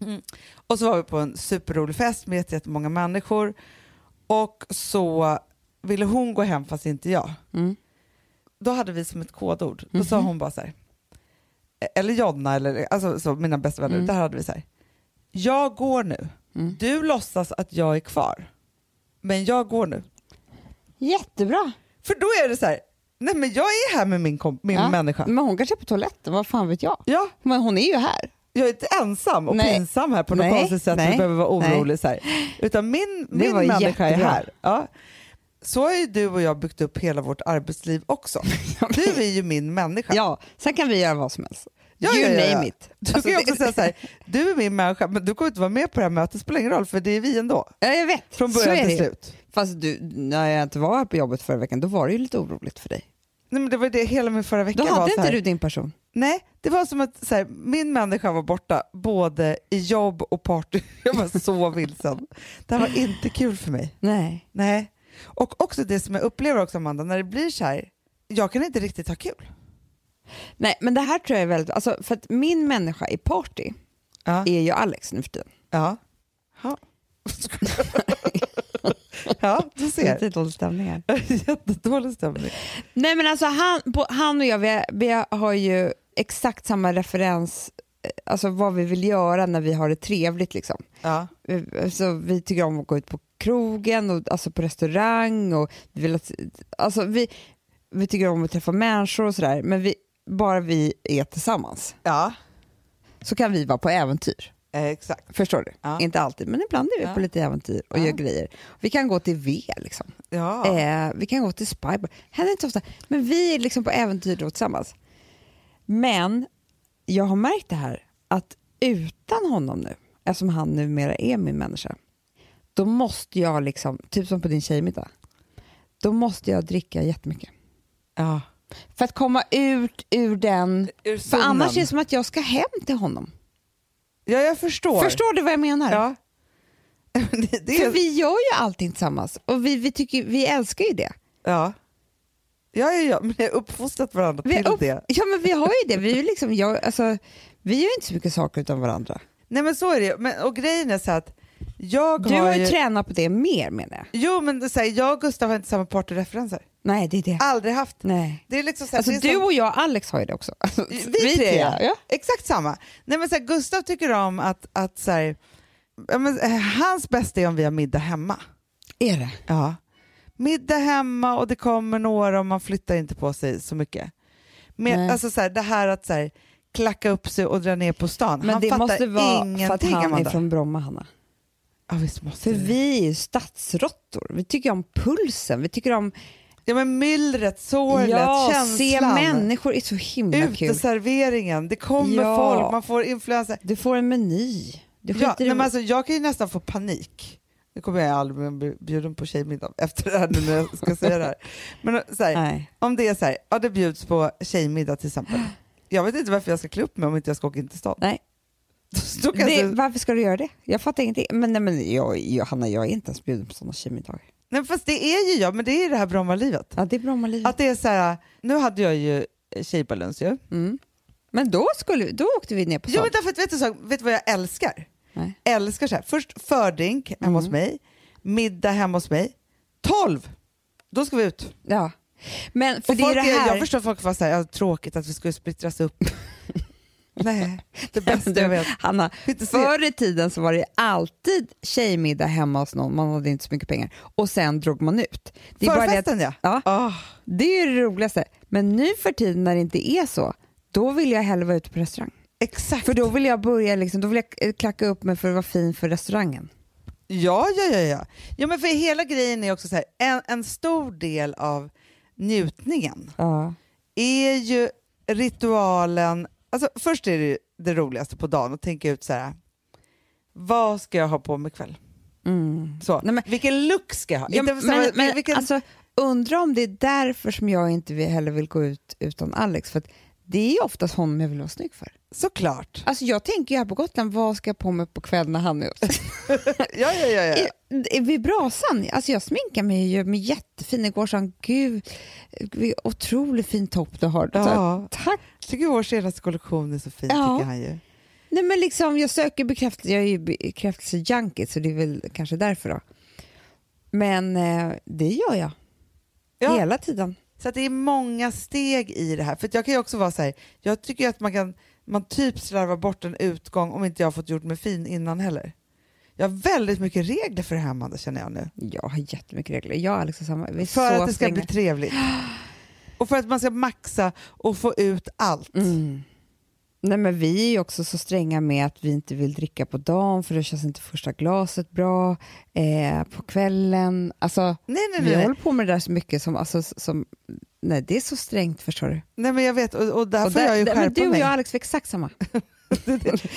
Mm. Och så var vi på en superrolig fest med jätte- jättemånga människor och så ville hon gå hem fast inte jag. Mm. Då hade vi som ett kodord, då sa hon bara så här, eller Jonna eller alltså så, mina bästa vänner, Mm. där hade vi så här, jag går nu, Mm. du låtsas att jag är kvar, men jag går nu. Jättebra. För då är det så här, nej men jag är här med min, min Ja. människa. Men hon kanske är på toaletten, vad fan vet jag? Ja, Men hon är ju här. jag är inte ensam och Nej. pinsam här på något Nej, konstigt sätt nej, och behöver vara nej. orolig. Så här. Utan min, min människa är jättebra. här. Ja. Så har ju du och jag byggt upp hela vårt arbetsliv också. Du är ju min människa. Ja, sen kan vi göra vad som helst. Ja, you ja, ja, name it. Du Alltså, kan ju också det- säga så här, du är min människa men du kommer inte vara med på det här mötet, spelar ingen roll för det är vi ändå. Ja, jag vet. Från början till det. slut. Fast du, när jag inte var här på jobbet förra veckan, då var det ju lite oroligt för dig. Nej, men det var det hela min förra vecka Då var hade så inte du din person. Nej, det var som att så här, min människa var borta både i jobb och party. Jag var så vilsen. Det här var inte kul för mig. Nej. Nej. Och också det som jag upplever också Amanda, när det blir så här, jag kan inte riktigt ha kul. Nej, men det här tror jag är väldigt... Alltså, för att min människa i party Ja. är ju Alex nu för tiden. Ja. Ja, ja du ser. Lite dålig stämning här. Jättedålig stämning. Nej men alltså han, på, han och jag, vi, vi har ju exakt samma referens, alltså vad vi vill göra när vi har det trevligt liksom. Ja. Eh, Så vi tycker om att gå ut på krogen, och, alltså på restaurang och vi, vill att, alltså vi, vi tycker om att träffa människor och sådär, men vi, bara vi är tillsammans ja, så kan vi vara på äventyr. eh, exakt. Förstår du? Ja. Inte alltid, men ibland är vi Ja. på lite äventyr och Ja. gör grejer. Vi kan gå till V liksom. Ja. Eh, vi kan gå till Spybar. Händer inte ofta. Men vi är liksom på äventyr då tillsammans. Men jag har märkt det här att utan honom nu, eftersom han numera är min människa, då måste jag liksom, typ som på din tjejmiddag, då måste jag dricka jättemycket. ja. För att komma ut ur den, Ur för annars är det som att jag ska hem till honom. Ja, jag förstår. Förstår du vad jag menar? Ja. det, det För är, vi gör ju allting tillsammans och vi, vi, tycker, vi älskar ju det. ja. Ja, ja, ja, men vi har uppfostrat varandra Vi, till upp- det. ja, men vi har ju det. Vi, är liksom, jag, alltså, vi gör inte så mycket saker utan varandra. Nej men så är det men, Och grejen är så att jag Du har har ju ju... tränat på det mer menar jag. Jo men så här, jag och Gustav har inte samma partyreferenser. Nej, det är det. Aldrig haft. Nej. Det är liksom så här, Alltså, du som- och jag och Alex har ju det också. Alltså, Vi, tre, ja. ja. Exakt samma. Nej, men så här, Gustav tycker om att, att så här, ja, men, eh, hans bästa är om vi har middag hemma. Är det? Ja. Middag hemma och det kommer några och man flyttar inte på sig så mycket. Men, Nej. alltså, så här, det här att så här, klacka upp sig och dra ner på stan. Men han det fattar måste vara ingenting för att han Amanda. är från Bromma, Hanna. Ja, visst måste För det. vi är ju stadsråttor. Vi tycker om pulsen. Vi tycker om Ja men myllret, sorlet, ja, känslan. se människor är så himla kul. Uteserveringen, det kommer Ja. folk, man får influenser. Du får en meny. Du Ja, nej, men alltså, jag kan ju nästan få panik. Nu kommer jag aldrig bli bjuden på tjejmiddag efter det här nu när jag ska säga det här. Men så här, om det är så här, ja det bjuds på tjejmiddag till exempel. Jag vet inte varför jag ska klä upp mig om inte jag ska åka in till stan. Nej. Då Det, jag, varför ska du göra det? Jag fattar ingenting. Men, nej, men jag, jag, Hanna, jag är inte ens bjuden på sådana tjejmiddagar. nej, fast det är ju jag, men det är det här Brommalivet. Ja, det är Brommalivet. Att det är så här, nu hade jag ju tjejbalans ju. Mm. Men då, skulle, då åkte vi ner på Jo stan. men därför att vet du, så, vet du vad jag älskar? Nej. Älskar så här, först fördrink hemma hos mig, middag hemma hos mig, 12, då ska vi ut. Ja. Men för Och det är folk det är- här... Jag förstår att folk var så här, ja, tråkigt att vi skulle splittras upp. Nej, det bästa Du, jag vet. Hanna, förr i tiden så var det alltid tjejmiddag hemma hos någon, man hade inte så mycket pengar, och sen drog man ut. Det är, det, Förfesten ja. ja, Ah, det är ju det roligaste. Men nu för tiden när det inte är så, då vill jag hellre vara ute på restaurang. Exakt. För då vill jag börja, liksom, då vill jag klacka upp mig för att vara fin för restaurangen. Ja, ja, ja, ja. ja men för hela grejen är också så här, en, en stor del av njutningen Ja. är ju ritualen, alltså först är det det roligaste på dagen att tänka ut så här, vad ska jag ha på mig ikväll? Mm. Så, Nej, men- vilken look ska jag ha? Ja, men här, men vilken, alltså, undrar om det är därför som jag inte heller vill gå ut utan Alex. För att det är oftast honom jag vill vara snygg för. såklart. Alltså jag tänker ju här på Gotland, vad ska jag på mig på kvällen när han är hos Ja, ja, ja, ja. I- Vid brasan, alltså jag sminkar mig ju med jättefin. Igår sa han, gud, otroligt fin topp du har. Så, Ja. Tack. Jag tycker vår senaste kollektion är så fin, Ja. tycker han ju. Nej men liksom, jag söker bekräftelse, jag är ju bekräftelsejunkie så det är väl kanske därför då. Men eh, det gör jag, Ja. hela tiden. Så att det är många steg i det här. För jag kan ju också vara så här, jag tycker att man kan, man typ slarvar bort en utgång om inte jag har fått gjort mig fin innan heller. Jag har väldigt mycket regler för det här Amanda, känner jag nu. Jag har jättemycket regler, jag och Alex har samma. Vi är För att det ska stränga. bli trevligt. Och för att man ska maxa och få ut allt. Mm. Nej men vi är ju också så stränga med att vi inte vill dricka på dagen för då känns inte första glaset bra. Eh, på kvällen, alltså Nej, nej, vi nej. håller på med det där så mycket som, alltså, som nej det är så strängt förstår du. nej men jag vet, och, och där Och där- jag ju skärpa du och mig. jag Alex var exakt samma.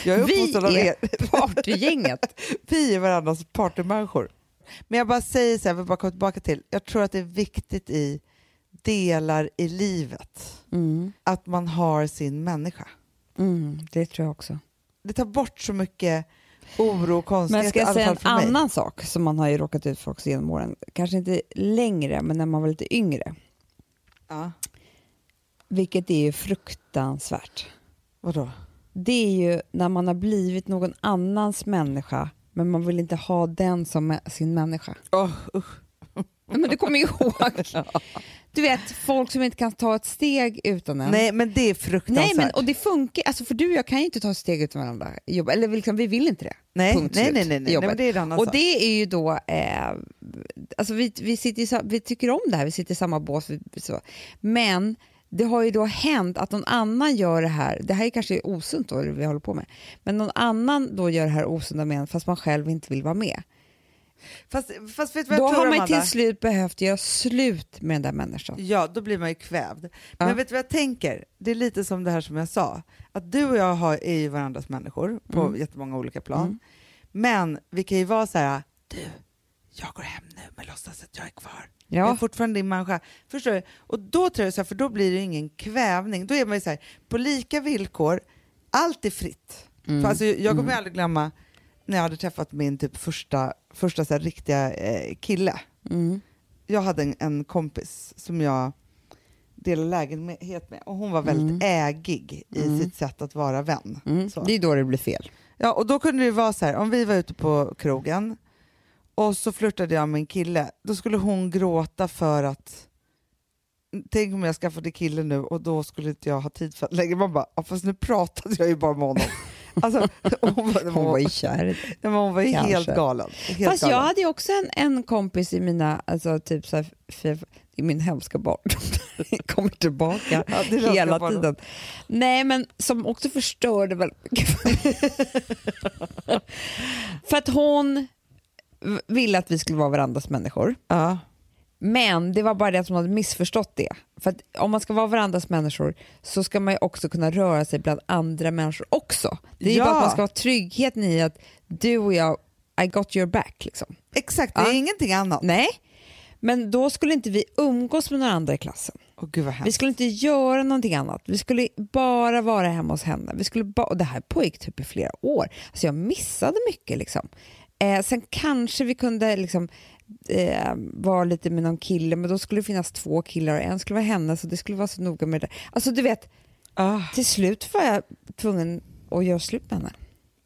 Jag är vi av är er. partygänget. Vi är varandras partymänniskor. Men jag bara säger så här, vill bara tillbaka till, jag tror att det är viktigt i delar i livet Mm. att man har sin människa. Mm, det tror jag också. Det tar bort så mycket oro och Men konstigheter, ska i jag säga en annan sak som man har ju råkat ut för också genom åren, kanske inte längre men när man var lite yngre, Ja. vilket är ju fruktansvärt. Vadå? det är ju när man har blivit någon annans människa men man vill inte ha den som sin människa. Oh, usch. Men du kommer ju ihåg. Du vet, folk som inte kan ta ett steg utan en. Nej men det är fruktansvärt. Nej, men, och det funkar. Alltså för du och jag kan ju inte ta ett steg utan varandra. jobb- Eller liksom, vi vill inte det. nej, punkt nej, slut nej, nej, nej, men det är annan Och det är ju då, eh, alltså vi, vi, sitter i, vi tycker om det här, vi sitter i samma bås. Så. Men det har ju då hänt att någon annan gör det här, det här är kanske osunt då det vi håller på med, men någon annan då gör det här osunda med en fast man själv inte vill vara med. Fast, fast vet du vad Då jag tror har man ju till slut behövt göra slut med den där människan. Ja, då blir man ju kvävd. Ja. Men vet du vad jag tänker? Det är lite som det här som jag sa, att du och jag har, är ju varandras människor på Mm. jättemånga olika plan. Mm. Men vi kan ju vara så här, du, jag går hem nu men låtsas att jag är kvar. Jag är Ja, fortfarande din människa. Förstår du? Och då tror jag så här, för då blir det ingen kvävning. Då är man ju så här, på lika villkor, allt är fritt. Mm. För alltså, jag kommer Mm. aldrig glömma när jag hade träffat min typ första, första så här, riktiga eh, kille. mm. Jag hade en, en kompis som jag delade lägenhet med och hon var väldigt Mm. ägig i Mm. sitt sätt att vara vän. Mm. Det är då det blir fel. Ja, och då kunde det vara så här, om vi var ute på krogen och så flörtade jag med en kille, då skulle hon gråta för att Tänk om jag skaffade kille nu och då skulle inte jag ha tid för att lägga Man bara, fast nu pratade jag ju bara med honom. Alltså, hon, var, Hon var ju kär. Nej, hon var Kanske. helt galen. Helt Fast jag galen. hade ju också en, en kompis i mina, alltså typ så här, i min hemska barndom, kommer tillbaka Ja, hela tiden. Nej men som också förstörde mycket. för att hon ville att vi skulle vara varandras människor. Ja. Men det var bara det att hon hade missförstått det. För att om man ska vara varandras människor så ska man ju också kunna röra sig bland andra människor också. Det är ju Ja. bara att man ska ha tryggheten i att du och jag, I got your back. Liksom. Exakt, det är Ja. ingenting annat. Nej, men då skulle inte vi umgås med några andra i klassen. Åh gud Vi skulle inte göra någonting annat. Vi skulle bara vara hemma hos henne. Vi skulle ba- och det här pågick typ i flera år. Alltså jag missade mycket. Liksom. Eh, sen kanske vi kunde liksom, eh, vara lite med någon kille, men då skulle det finnas två killar och en skulle vara hennes och det skulle vara så noga med det. Alltså du vet, Ah. till slut var jag tvungen att göra slut med henne.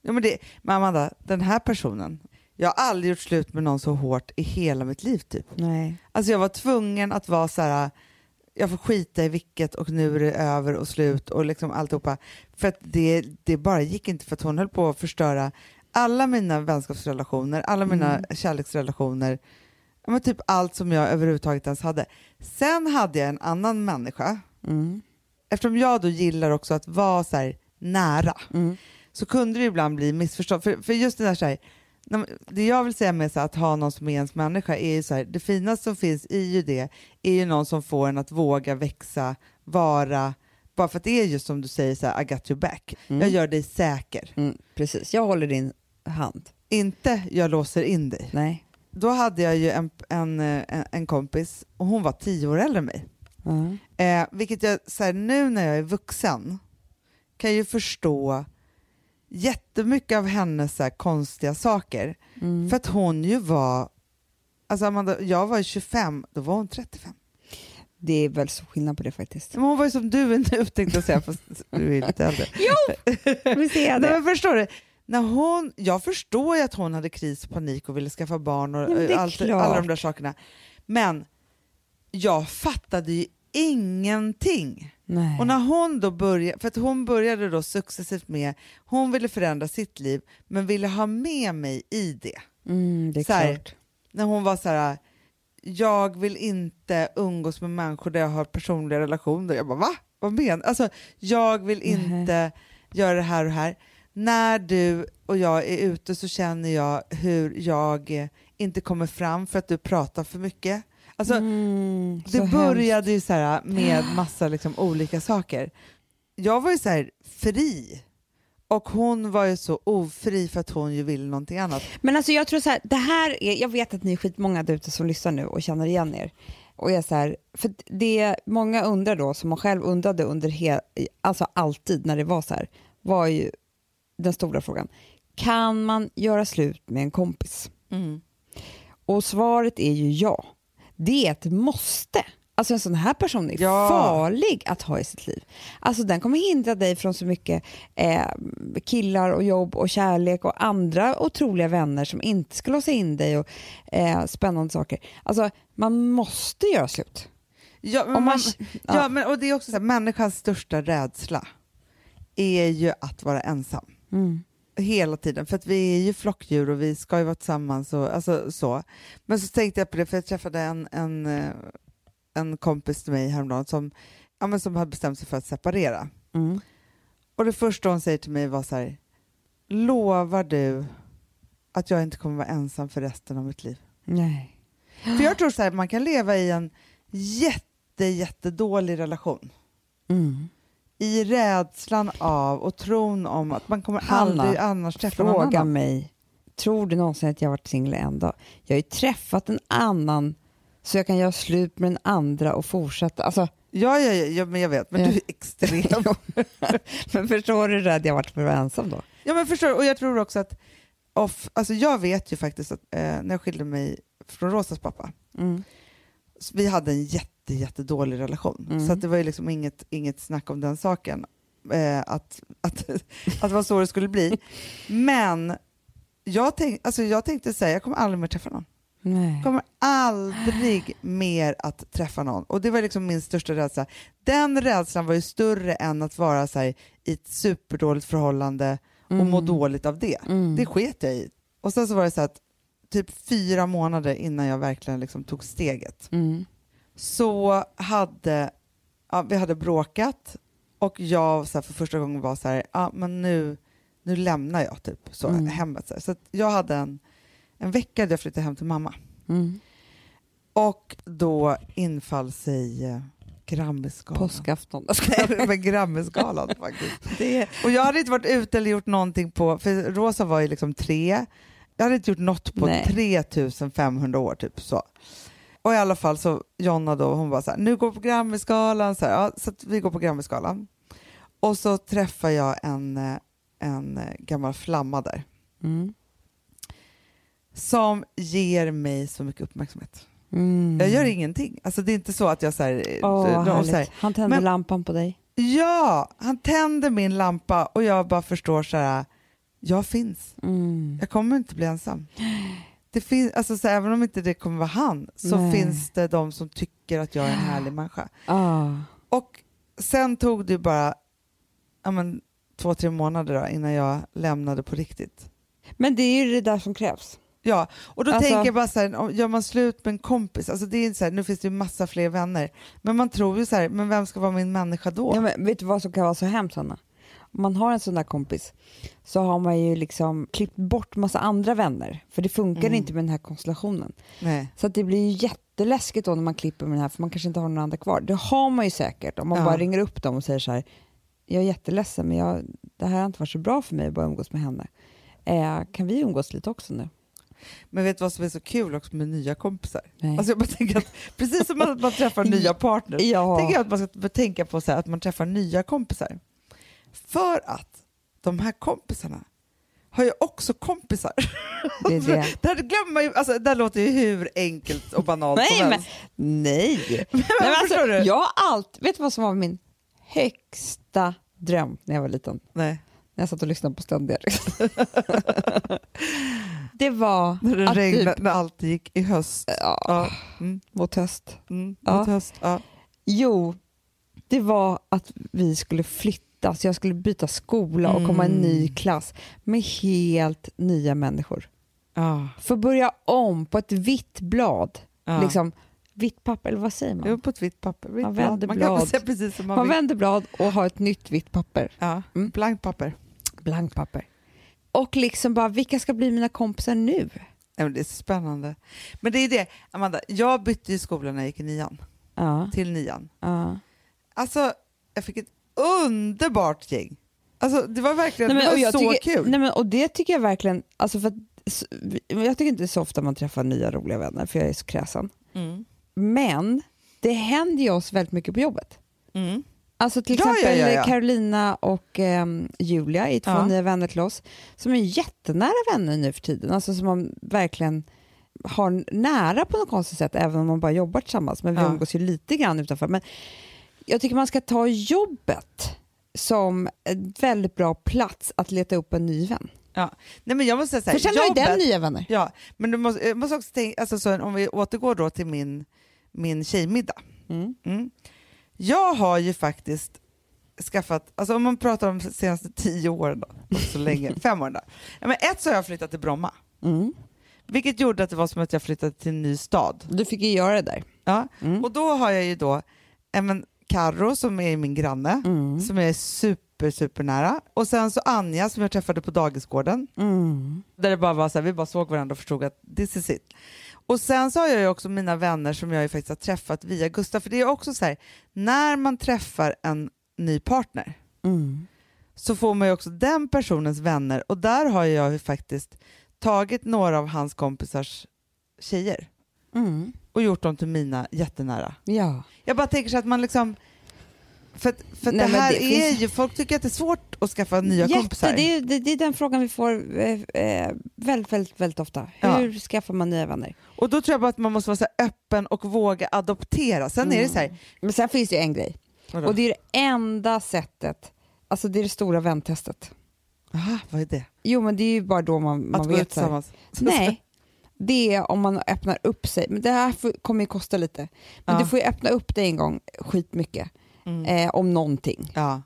Ja, men, det, men Amanda, den här personen, jag har aldrig gjort slut med någon så hårt i hela mitt liv typ. Nej. Alltså jag var tvungen att vara så här, jag får skita i vilket och nu är det över och slut och liksom alltihopa. För att det, det bara gick inte för att hon höll på att förstöra alla mina vänskapsrelationer, alla mina Mm. kärleksrelationer, men typ allt som jag överhuvudtaget ens hade. Sen hade jag en annan människa, Mm. eftersom jag då gillar också att vara så nära, Mm. så kunde det ibland bli missförstånd. För, för just det där, så här, det jag vill säga med så att ha någon som är ens människa är ju så här, det finaste som finns i ju det är ju någon som får en att våga växa, vara, bara för att det är just som du säger så här, I got your back. Mm. Jag gör dig säker, Mm. Precis, jag håller din hand. inte jag låser in dig. Nej. Då hade jag ju en, en, eh, en, en kompis och hon var tio år äldre än mig. Mm. Eh, vilket jag så här, nu när jag är vuxen kan ju förstå jättemycket av hennes så här, konstiga saker. Mm. För att hon ju var, alltså Amanda, jag var ju 25, då var hon 35. Det är väl så skillnad på det faktiskt. Men hon var ju som du är nu tänkte jag säga, fast du är lite äldre. Visst är Nej, men förstår du? När hon, jag förstår ju att hon hade kris och panik och ville skaffa barn och Ja, allt, alla de där sakerna. Men jag fattade ju ingenting. Nej. Och när hon då började, för att hon började då successivt med, hon ville förändra sitt liv men ville ha med mig i det. mm, det är så här, klart. När hon var så här, jag vill inte umgås med människor där jag har personliga relationer. Jag bara va? Vad menar Alltså jag vill inte göra det här och här. När du och jag är ute så känner jag hur jag inte kommer fram för att du pratar för mycket. Alltså, mm, det hemskt. började ju så här med massa liksom olika saker. Jag var ju så här fri och hon var ju så ofri för att hon ju ville någonting annat. Men alltså jag tror så här, det här är, jag vet att ni är skitmånga där ute som lyssnar nu och känner igen er. Och är så här, för det många undrar då, som man själv undrade under he, alltså alltid när det var så här, var ju den stora frågan. Kan man göra slut med en kompis? Och svaret är ju ja. Det är ett måste. Alltså en sån här person är Ja. farlig att ha i sitt liv. Alltså den kommer hindra dig från så mycket eh, killar och jobb och kärlek och andra otroliga vänner som inte ska låsa in dig och eh, spännande saker. Alltså man måste göra slut. Ja, men, man- man, ja. ja. men, och det är också så här, människans största rädsla är ju att vara ensam. Hela tiden, för att vi är ju flockdjur och vi ska ju vara tillsammans. Och, alltså, så. Men så tänkte jag på det, för jag träffade en, en, eh, en kompis till mig häromdagen som, ja, men som hade bestämt sig för att separera. Mm. Och det första hon säger till mig var så här, lovar du att jag inte kommer vara ensam för resten av mitt liv? Nej. För jag tror så här, man kan leva i en jätte, jättedålig relation Mm. I rädslan av och tron om att man kommer Hanna, aldrig annars träffa någon Fråga annan. mig, tror du någonsin att jag varit singel en dag? Jag har ju träffat en annan så jag kan göra slut med den andra och fortsätta. Alltså, Ja, ja, ja, ja, men jag vet, men Ja. du är extrem. men förstår du hur rädd jag varit för att vara ensam då? ja, men förstår? Och jag tror också att, off, alltså jag vet ju faktiskt att eh, när jag skilde mig från Rosas pappa, Mm. vi hade en jätte, jättedålig relation. Mm. Så det var ju liksom inget, inget snack om den saken, eh, att, att, att det var så det skulle bli. Men jag, tänk, alltså jag tänkte säga, jag kommer aldrig mer träffa någon. Nej. Jag kommer aldrig mer att träffa någon. Och det var liksom min största rädsla. Den rädslan var ju större än att vara så här, i ett superdåligt förhållande och må Mm. dåligt av det. Mm. Det sket jag i. Och sen så var det så att typ fyra månader innan jag verkligen liksom tog steget Mm. Så hade ja, vi hade bråkat och jag så här, för första gången var så här, ja, men nu, nu lämnar jag typ så, Mm. hemmet. Så, här. så jag hade en, en vecka där jag flyttade hem till mamma. Mm. Och då infall sig eh, Grammisgalan. Påskafton. Nej, men Grammisgalan faktiskt. Det, Och jag hade inte varit ute eller gjort någonting på, för Rosa var ju liksom tre, jag hade inte gjort något på Nej. 3500 år typ så. Och i alla fall så Jonna då, hon var så här, nu går på Grammisgalan, så, här, ja, så vi går på Grammisgalan. Och så träffar jag en, eh, en eh, gammal flamma där mm. som ger mig så mycket uppmärksamhet. Mm. Jag gör ingenting. Alltså det är inte så att jag så här, Åh, de- härligt. så här, Han tände Men- lampan på dig. Ja, han tänder min lampa och jag bara förstår så här, jag finns. Mm. Jag kommer inte bli ensam. Det finns, alltså, så även om inte det kommer vara han så Nej. finns det de som tycker att jag är en härlig människa. Ah. Och sen tog det bara ja, men, två, tre månader då, innan jag lämnade på riktigt. Men det är ju det där som krävs. Ja, och då Alltså- tänker jag bara så här, gör man slut med en kompis, alltså det är inte så här, nu finns det ju massa fler vänner, men man tror ju så här, men vem ska vara min människa då? Ja, men vet du vad som kan vara så hemskt Hanna? Man har en sån där kompis så har man ju liksom klippt bort massa andra vänner. För det funkar Mm. inte med den här konstellationen. Nej. Så att det blir ju jätteläskigt då när man klipper med den här för man kanske inte har några andra kvar. Det har man ju säkert om man Ja. bara ringer upp dem och säger så här. Jag är jätteledsen men jag, det här har inte varit så bra för mig att bara umgås med henne. Eh, kan vi umgås lite också nu? Men vet du vad som är så kul också med nya kompisar? Nej. Alltså jag bara tänker att precis som att man träffar nya partners, Ja. tänker jag att man ska tänka på så här, att man träffar nya kompisar. För att de här kompisarna har ju också kompisar. Det är det. det här glömmer man ju, alltså, det här låter ju hur enkelt och banalt Nej, som men, helst. nej. nej men förstår alltså, du? jag har allt, vet du vad som var min högsta dröm när jag var liten? Nej. När jag satt och lyssnade på ständiga Det var När det att regnade, typ, när allt gick i höst. ja, Ja. Mm, mot höst. mm, Ja. mot höst. Ja. Jo, det var att vi skulle flytta, så jag skulle byta skola och komma i en ny Mm. klass med helt nya människor. Ja. Få börja om på ett vitt blad. Ja. Liksom, vitt papper, eller vad säger man? Jo, på ett vitt papper. Vitt Man blad. vänder man blad. säga precis som man, Man vänder blad och har ett nytt vitt papper. Ja. Mm. Blankt papper. Blankt papper. Och liksom bara, vilka ska bli mina kompisar nu? Ja, det är så spännande. Men det är det, Amanda, jag bytte ju skola när jag gick i nian, Ja, till nian. ja. Alltså, jag fick ett underbart gäng. Alltså, det var verkligen Nej, men, det var så tycker, kul. Nej, men, och det tycker jag verkligen, alltså för att, jag tycker inte så ofta man träffar nya roliga vänner för jag är så kräsen. Mm. Men det händer ju oss väldigt mycket på jobbet. Mm. Alltså till Ja, exempel ja, ja. Carolina och ehm, Julia är två Ja. nya vänner till oss som är jättenära vänner nu för tiden. Alltså som man verkligen har nära på något konstigt sätt även om man bara jobbar tillsammans. Men vi Ja. umgås ju lite grann utanför. Men jag tycker man ska ta jobbet som en väldigt bra plats att leta upp en ny vän. Nej, men jag måste säga För sen har ju den nya vänner. Ja, men du måste, jag måste också tänka, alltså, så, om vi återgår då till min, min tjejmiddag. Mm. Mm. Jag har ju faktiskt skaffat, alltså om man pratar om de senaste tio åren då, så länge, fem år då. Ja, men ett så har jag flyttat till Bromma, Mm. vilket gjorde att det var som att jag flyttade till en ny stad. Du fick ju göra det där. Ja. Mm. Och då har jag ju då ja, men, Karo som är min granne, Mm. som är super, super nära. Och sen så Anja som jag träffade på dagisgården, Mm. där det bara var så här, vi bara såg varandra och förstod att this is it. Och sen så har jag ju också mina vänner som jag ju faktiskt har träffat via Gustav, för det är också så här, när man träffar en ny partner Mm. så får man ju också den personens vänner och där har jag ju faktiskt tagit några av hans kompisars tjejer Mm. Och gjort dem till mina jättenära. Ja. Jag bara tänker så att man liksom för, för Nej, det här det är finns- ju, folk tycker att det är svårt att skaffa nya kompisar. Det är, det, det är den frågan vi får eh, eh, väldigt, väldigt, väldigt ofta. Ja. Hur skaffar man nya vänner? Och då tror jag bara att man måste vara så öppen och våga adoptera. Sen är det så här, Men sen finns det ju en grej. vadå? Och det är det enda sättet, alltså det är det stora väntestet. Aha, vad är det? Jo men det är ju bara då man, man Att gå ut vet tillsammans? Nej, det är om man öppnar upp sig. Men det här får, kommer ju kosta lite. Men Ja. du får ju öppna upp dig en gång skitmycket Mm. eh, om någonting Ja.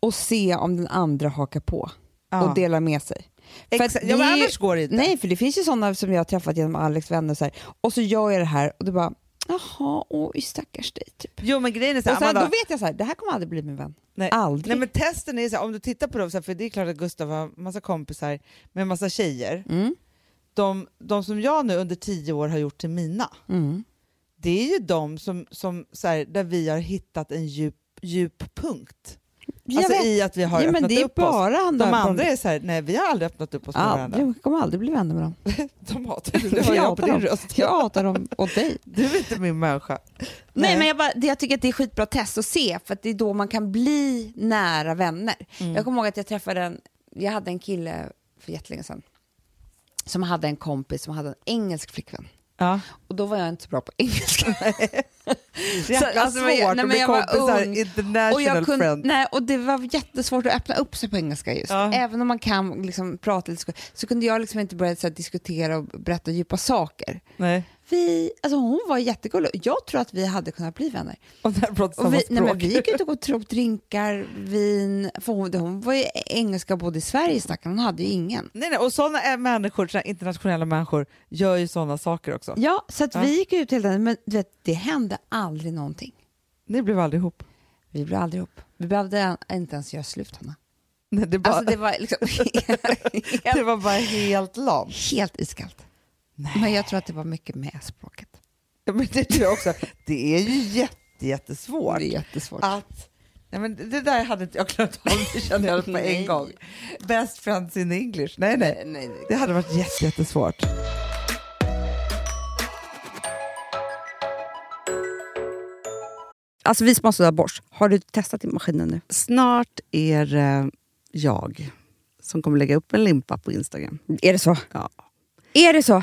och se om den andra hakar på Ja. och delar med sig. Exakt. det Ja, men annars går det inte. Nej, för det finns ju sådana som jag har träffat genom Alex vänner så här, och så gör jag det här och det bara, jaha, oj stackars dig typ. Jo men grejen är så här, sen, Amanda, då vet jag så här, det här kommer aldrig bli min vän. nej, Aldrig. nej men testen är så här, om du tittar på dem, så här, för det är klart att Gustav har massa kompisar med massa tjejer. Mm. De, de som jag nu under tio år har gjort till mina, Mm. det är ju de som, som så här, där vi har hittat en djup, djup punkt. Jag Alltså vet. i att vi har ja, öppnat det är upp oss. bara han De andra är så här, nej vi har aldrig öppnat upp oss med varandra. Jag kommer aldrig bli vänner med dem. De hatar dig, det Jag jag på din dem. röst. Jag hatar dem åt dig. Du är inte min människa. Nej, men jag, bara, jag tycker att det är skitbra test att se för att det är då man kan bli nära vänner. Mm. Jag kommer ihåg att jag träffade en, jag hade en kille för jättelänge sedan som hade en kompis som hade en engelsk flickvän. Ja. och då var jag inte så bra på engelska. Jäkla alltså, svårt nej, att bli jag kompisar, international Och, jag kunde, friend. nej, och det var jättesvårt att öppna upp sig på engelska just. Ja. Även om man kan liksom, prata lite så, så kunde jag liksom inte börja så här, diskutera och berätta djupa saker. Nej. Vi, alltså hon var jättegullig. Jag tror att vi hade kunnat bli vänner. Och där Och vi, nej, men vi gick ut och tog upp drinkar, vin. För hon, hon var ju engelska både i Sverige stackarn, hon hade ju ingen. Nej, nej, och sådana är människor, såna internationella människor gör ju sådana saker också. Ja, så att Ja. vi gick ut hela tiden, men du vet, det hände aldrig någonting. Ni blev aldrig ihop. Vi blev aldrig ihop. Vi behövde inte ens göra slut, Hanna. Nej, det, bara, Alltså det var liksom det var bara helt lamt. helt iskallt. Men jag tror att det var mycket med språket. Ja, men det tror jag också. Det är ju jätte, jättesvårt. Det är jättesvårt. att... Nej, men det där hade inte jag klarat av, det kände jag på Nej. en gång. Best friends in English. Nej, nej. nej, nej. Det hade varit jätte, jättesvårt. Alltså vi sponsrar av Bosch. Har du testat i maskinen nu? Snart är eh, jag som kommer lägga upp en limpa på Instagram. Är det så? Ja. Är det så?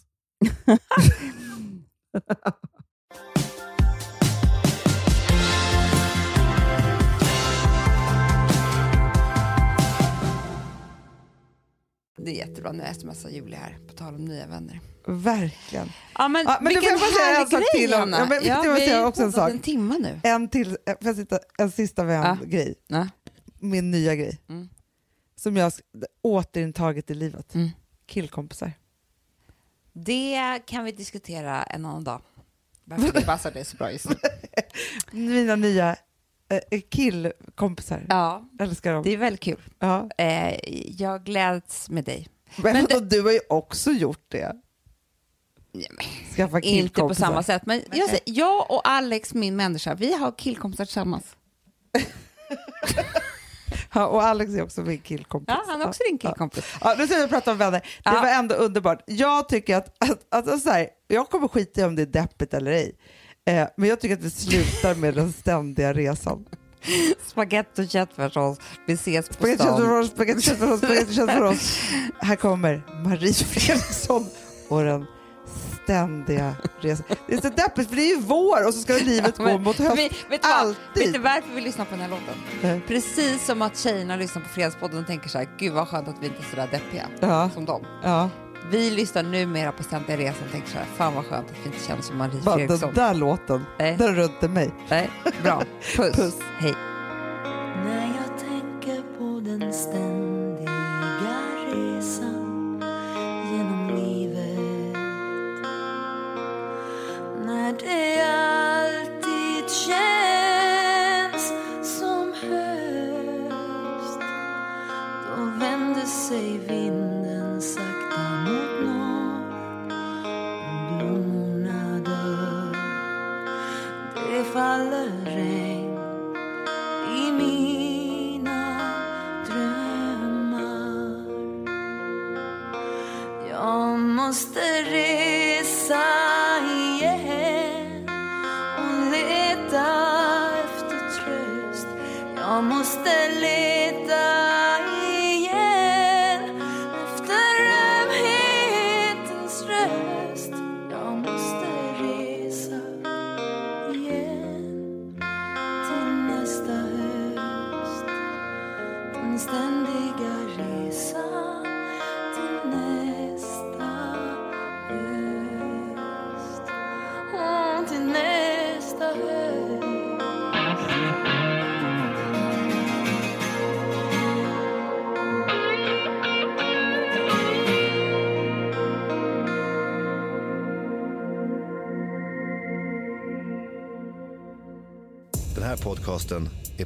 Det är jättebra. Nu smsar Julia här, på tal om nya vänner. Verkligen. Ja, men, Ja, men vilken får jag bara säga en härlig sak grej, till om- ja, men ja, måste vi har jag ju också en sak. en timme nu. En, till, eh, jag sitta, en sista vän Ja. grej. Ja. Min nya grej. Mm. Som jag återintagit i livet. Mm. Killkompisar. Det kan vi diskutera en annan dag. Varför det passar det så bra just nu. Mina nya eh, killkompisar. Ja, Älskar dem. det är väldigt kul. Ja. Eh, jag gläds med dig. Men, Men och du har ju också gjort det. Skaffa Inte på samma sätt, men jag, säger, jag och Alex, min människa, vi har killkompisar tillsammans. Ja, och Alex är också min killkompis. Ja, han är också din killkompis. Ja, nu ska vi prata om vänner. Det var ändå underbart. Jag tycker att, att, att, att så här, jag kommer skita i om det är deppigt eller ej. Eh, men jag tycker att vi slutar med den ständiga resan. Spagetti och köttfärssås, vi ses på Spagetti stan. spagetti köttfärssås, spagetti köttfärssås. Här kommer Marie Fredriksson och den ständiga resan. Det är så deppigt för det är ju vår och så ska livet gå Men- mot höst. vi, vet, vad? Alltid. vet du varför vi lyssnar på den här låten? Nej. Precis som att tjejerna lyssnar på Fredagspodden och tänker så här, gud vad skönt att vi inte är så där deppiga Ja, som dem. ja. Vi lyssnar numera på Ständiga Resan och tänker så här, fan vad skönt att vi inte känner som Marie Bara den Fredriksson. där låten, Nej. den rör inte mig. Nej, bra. Puss. Puss. Hej.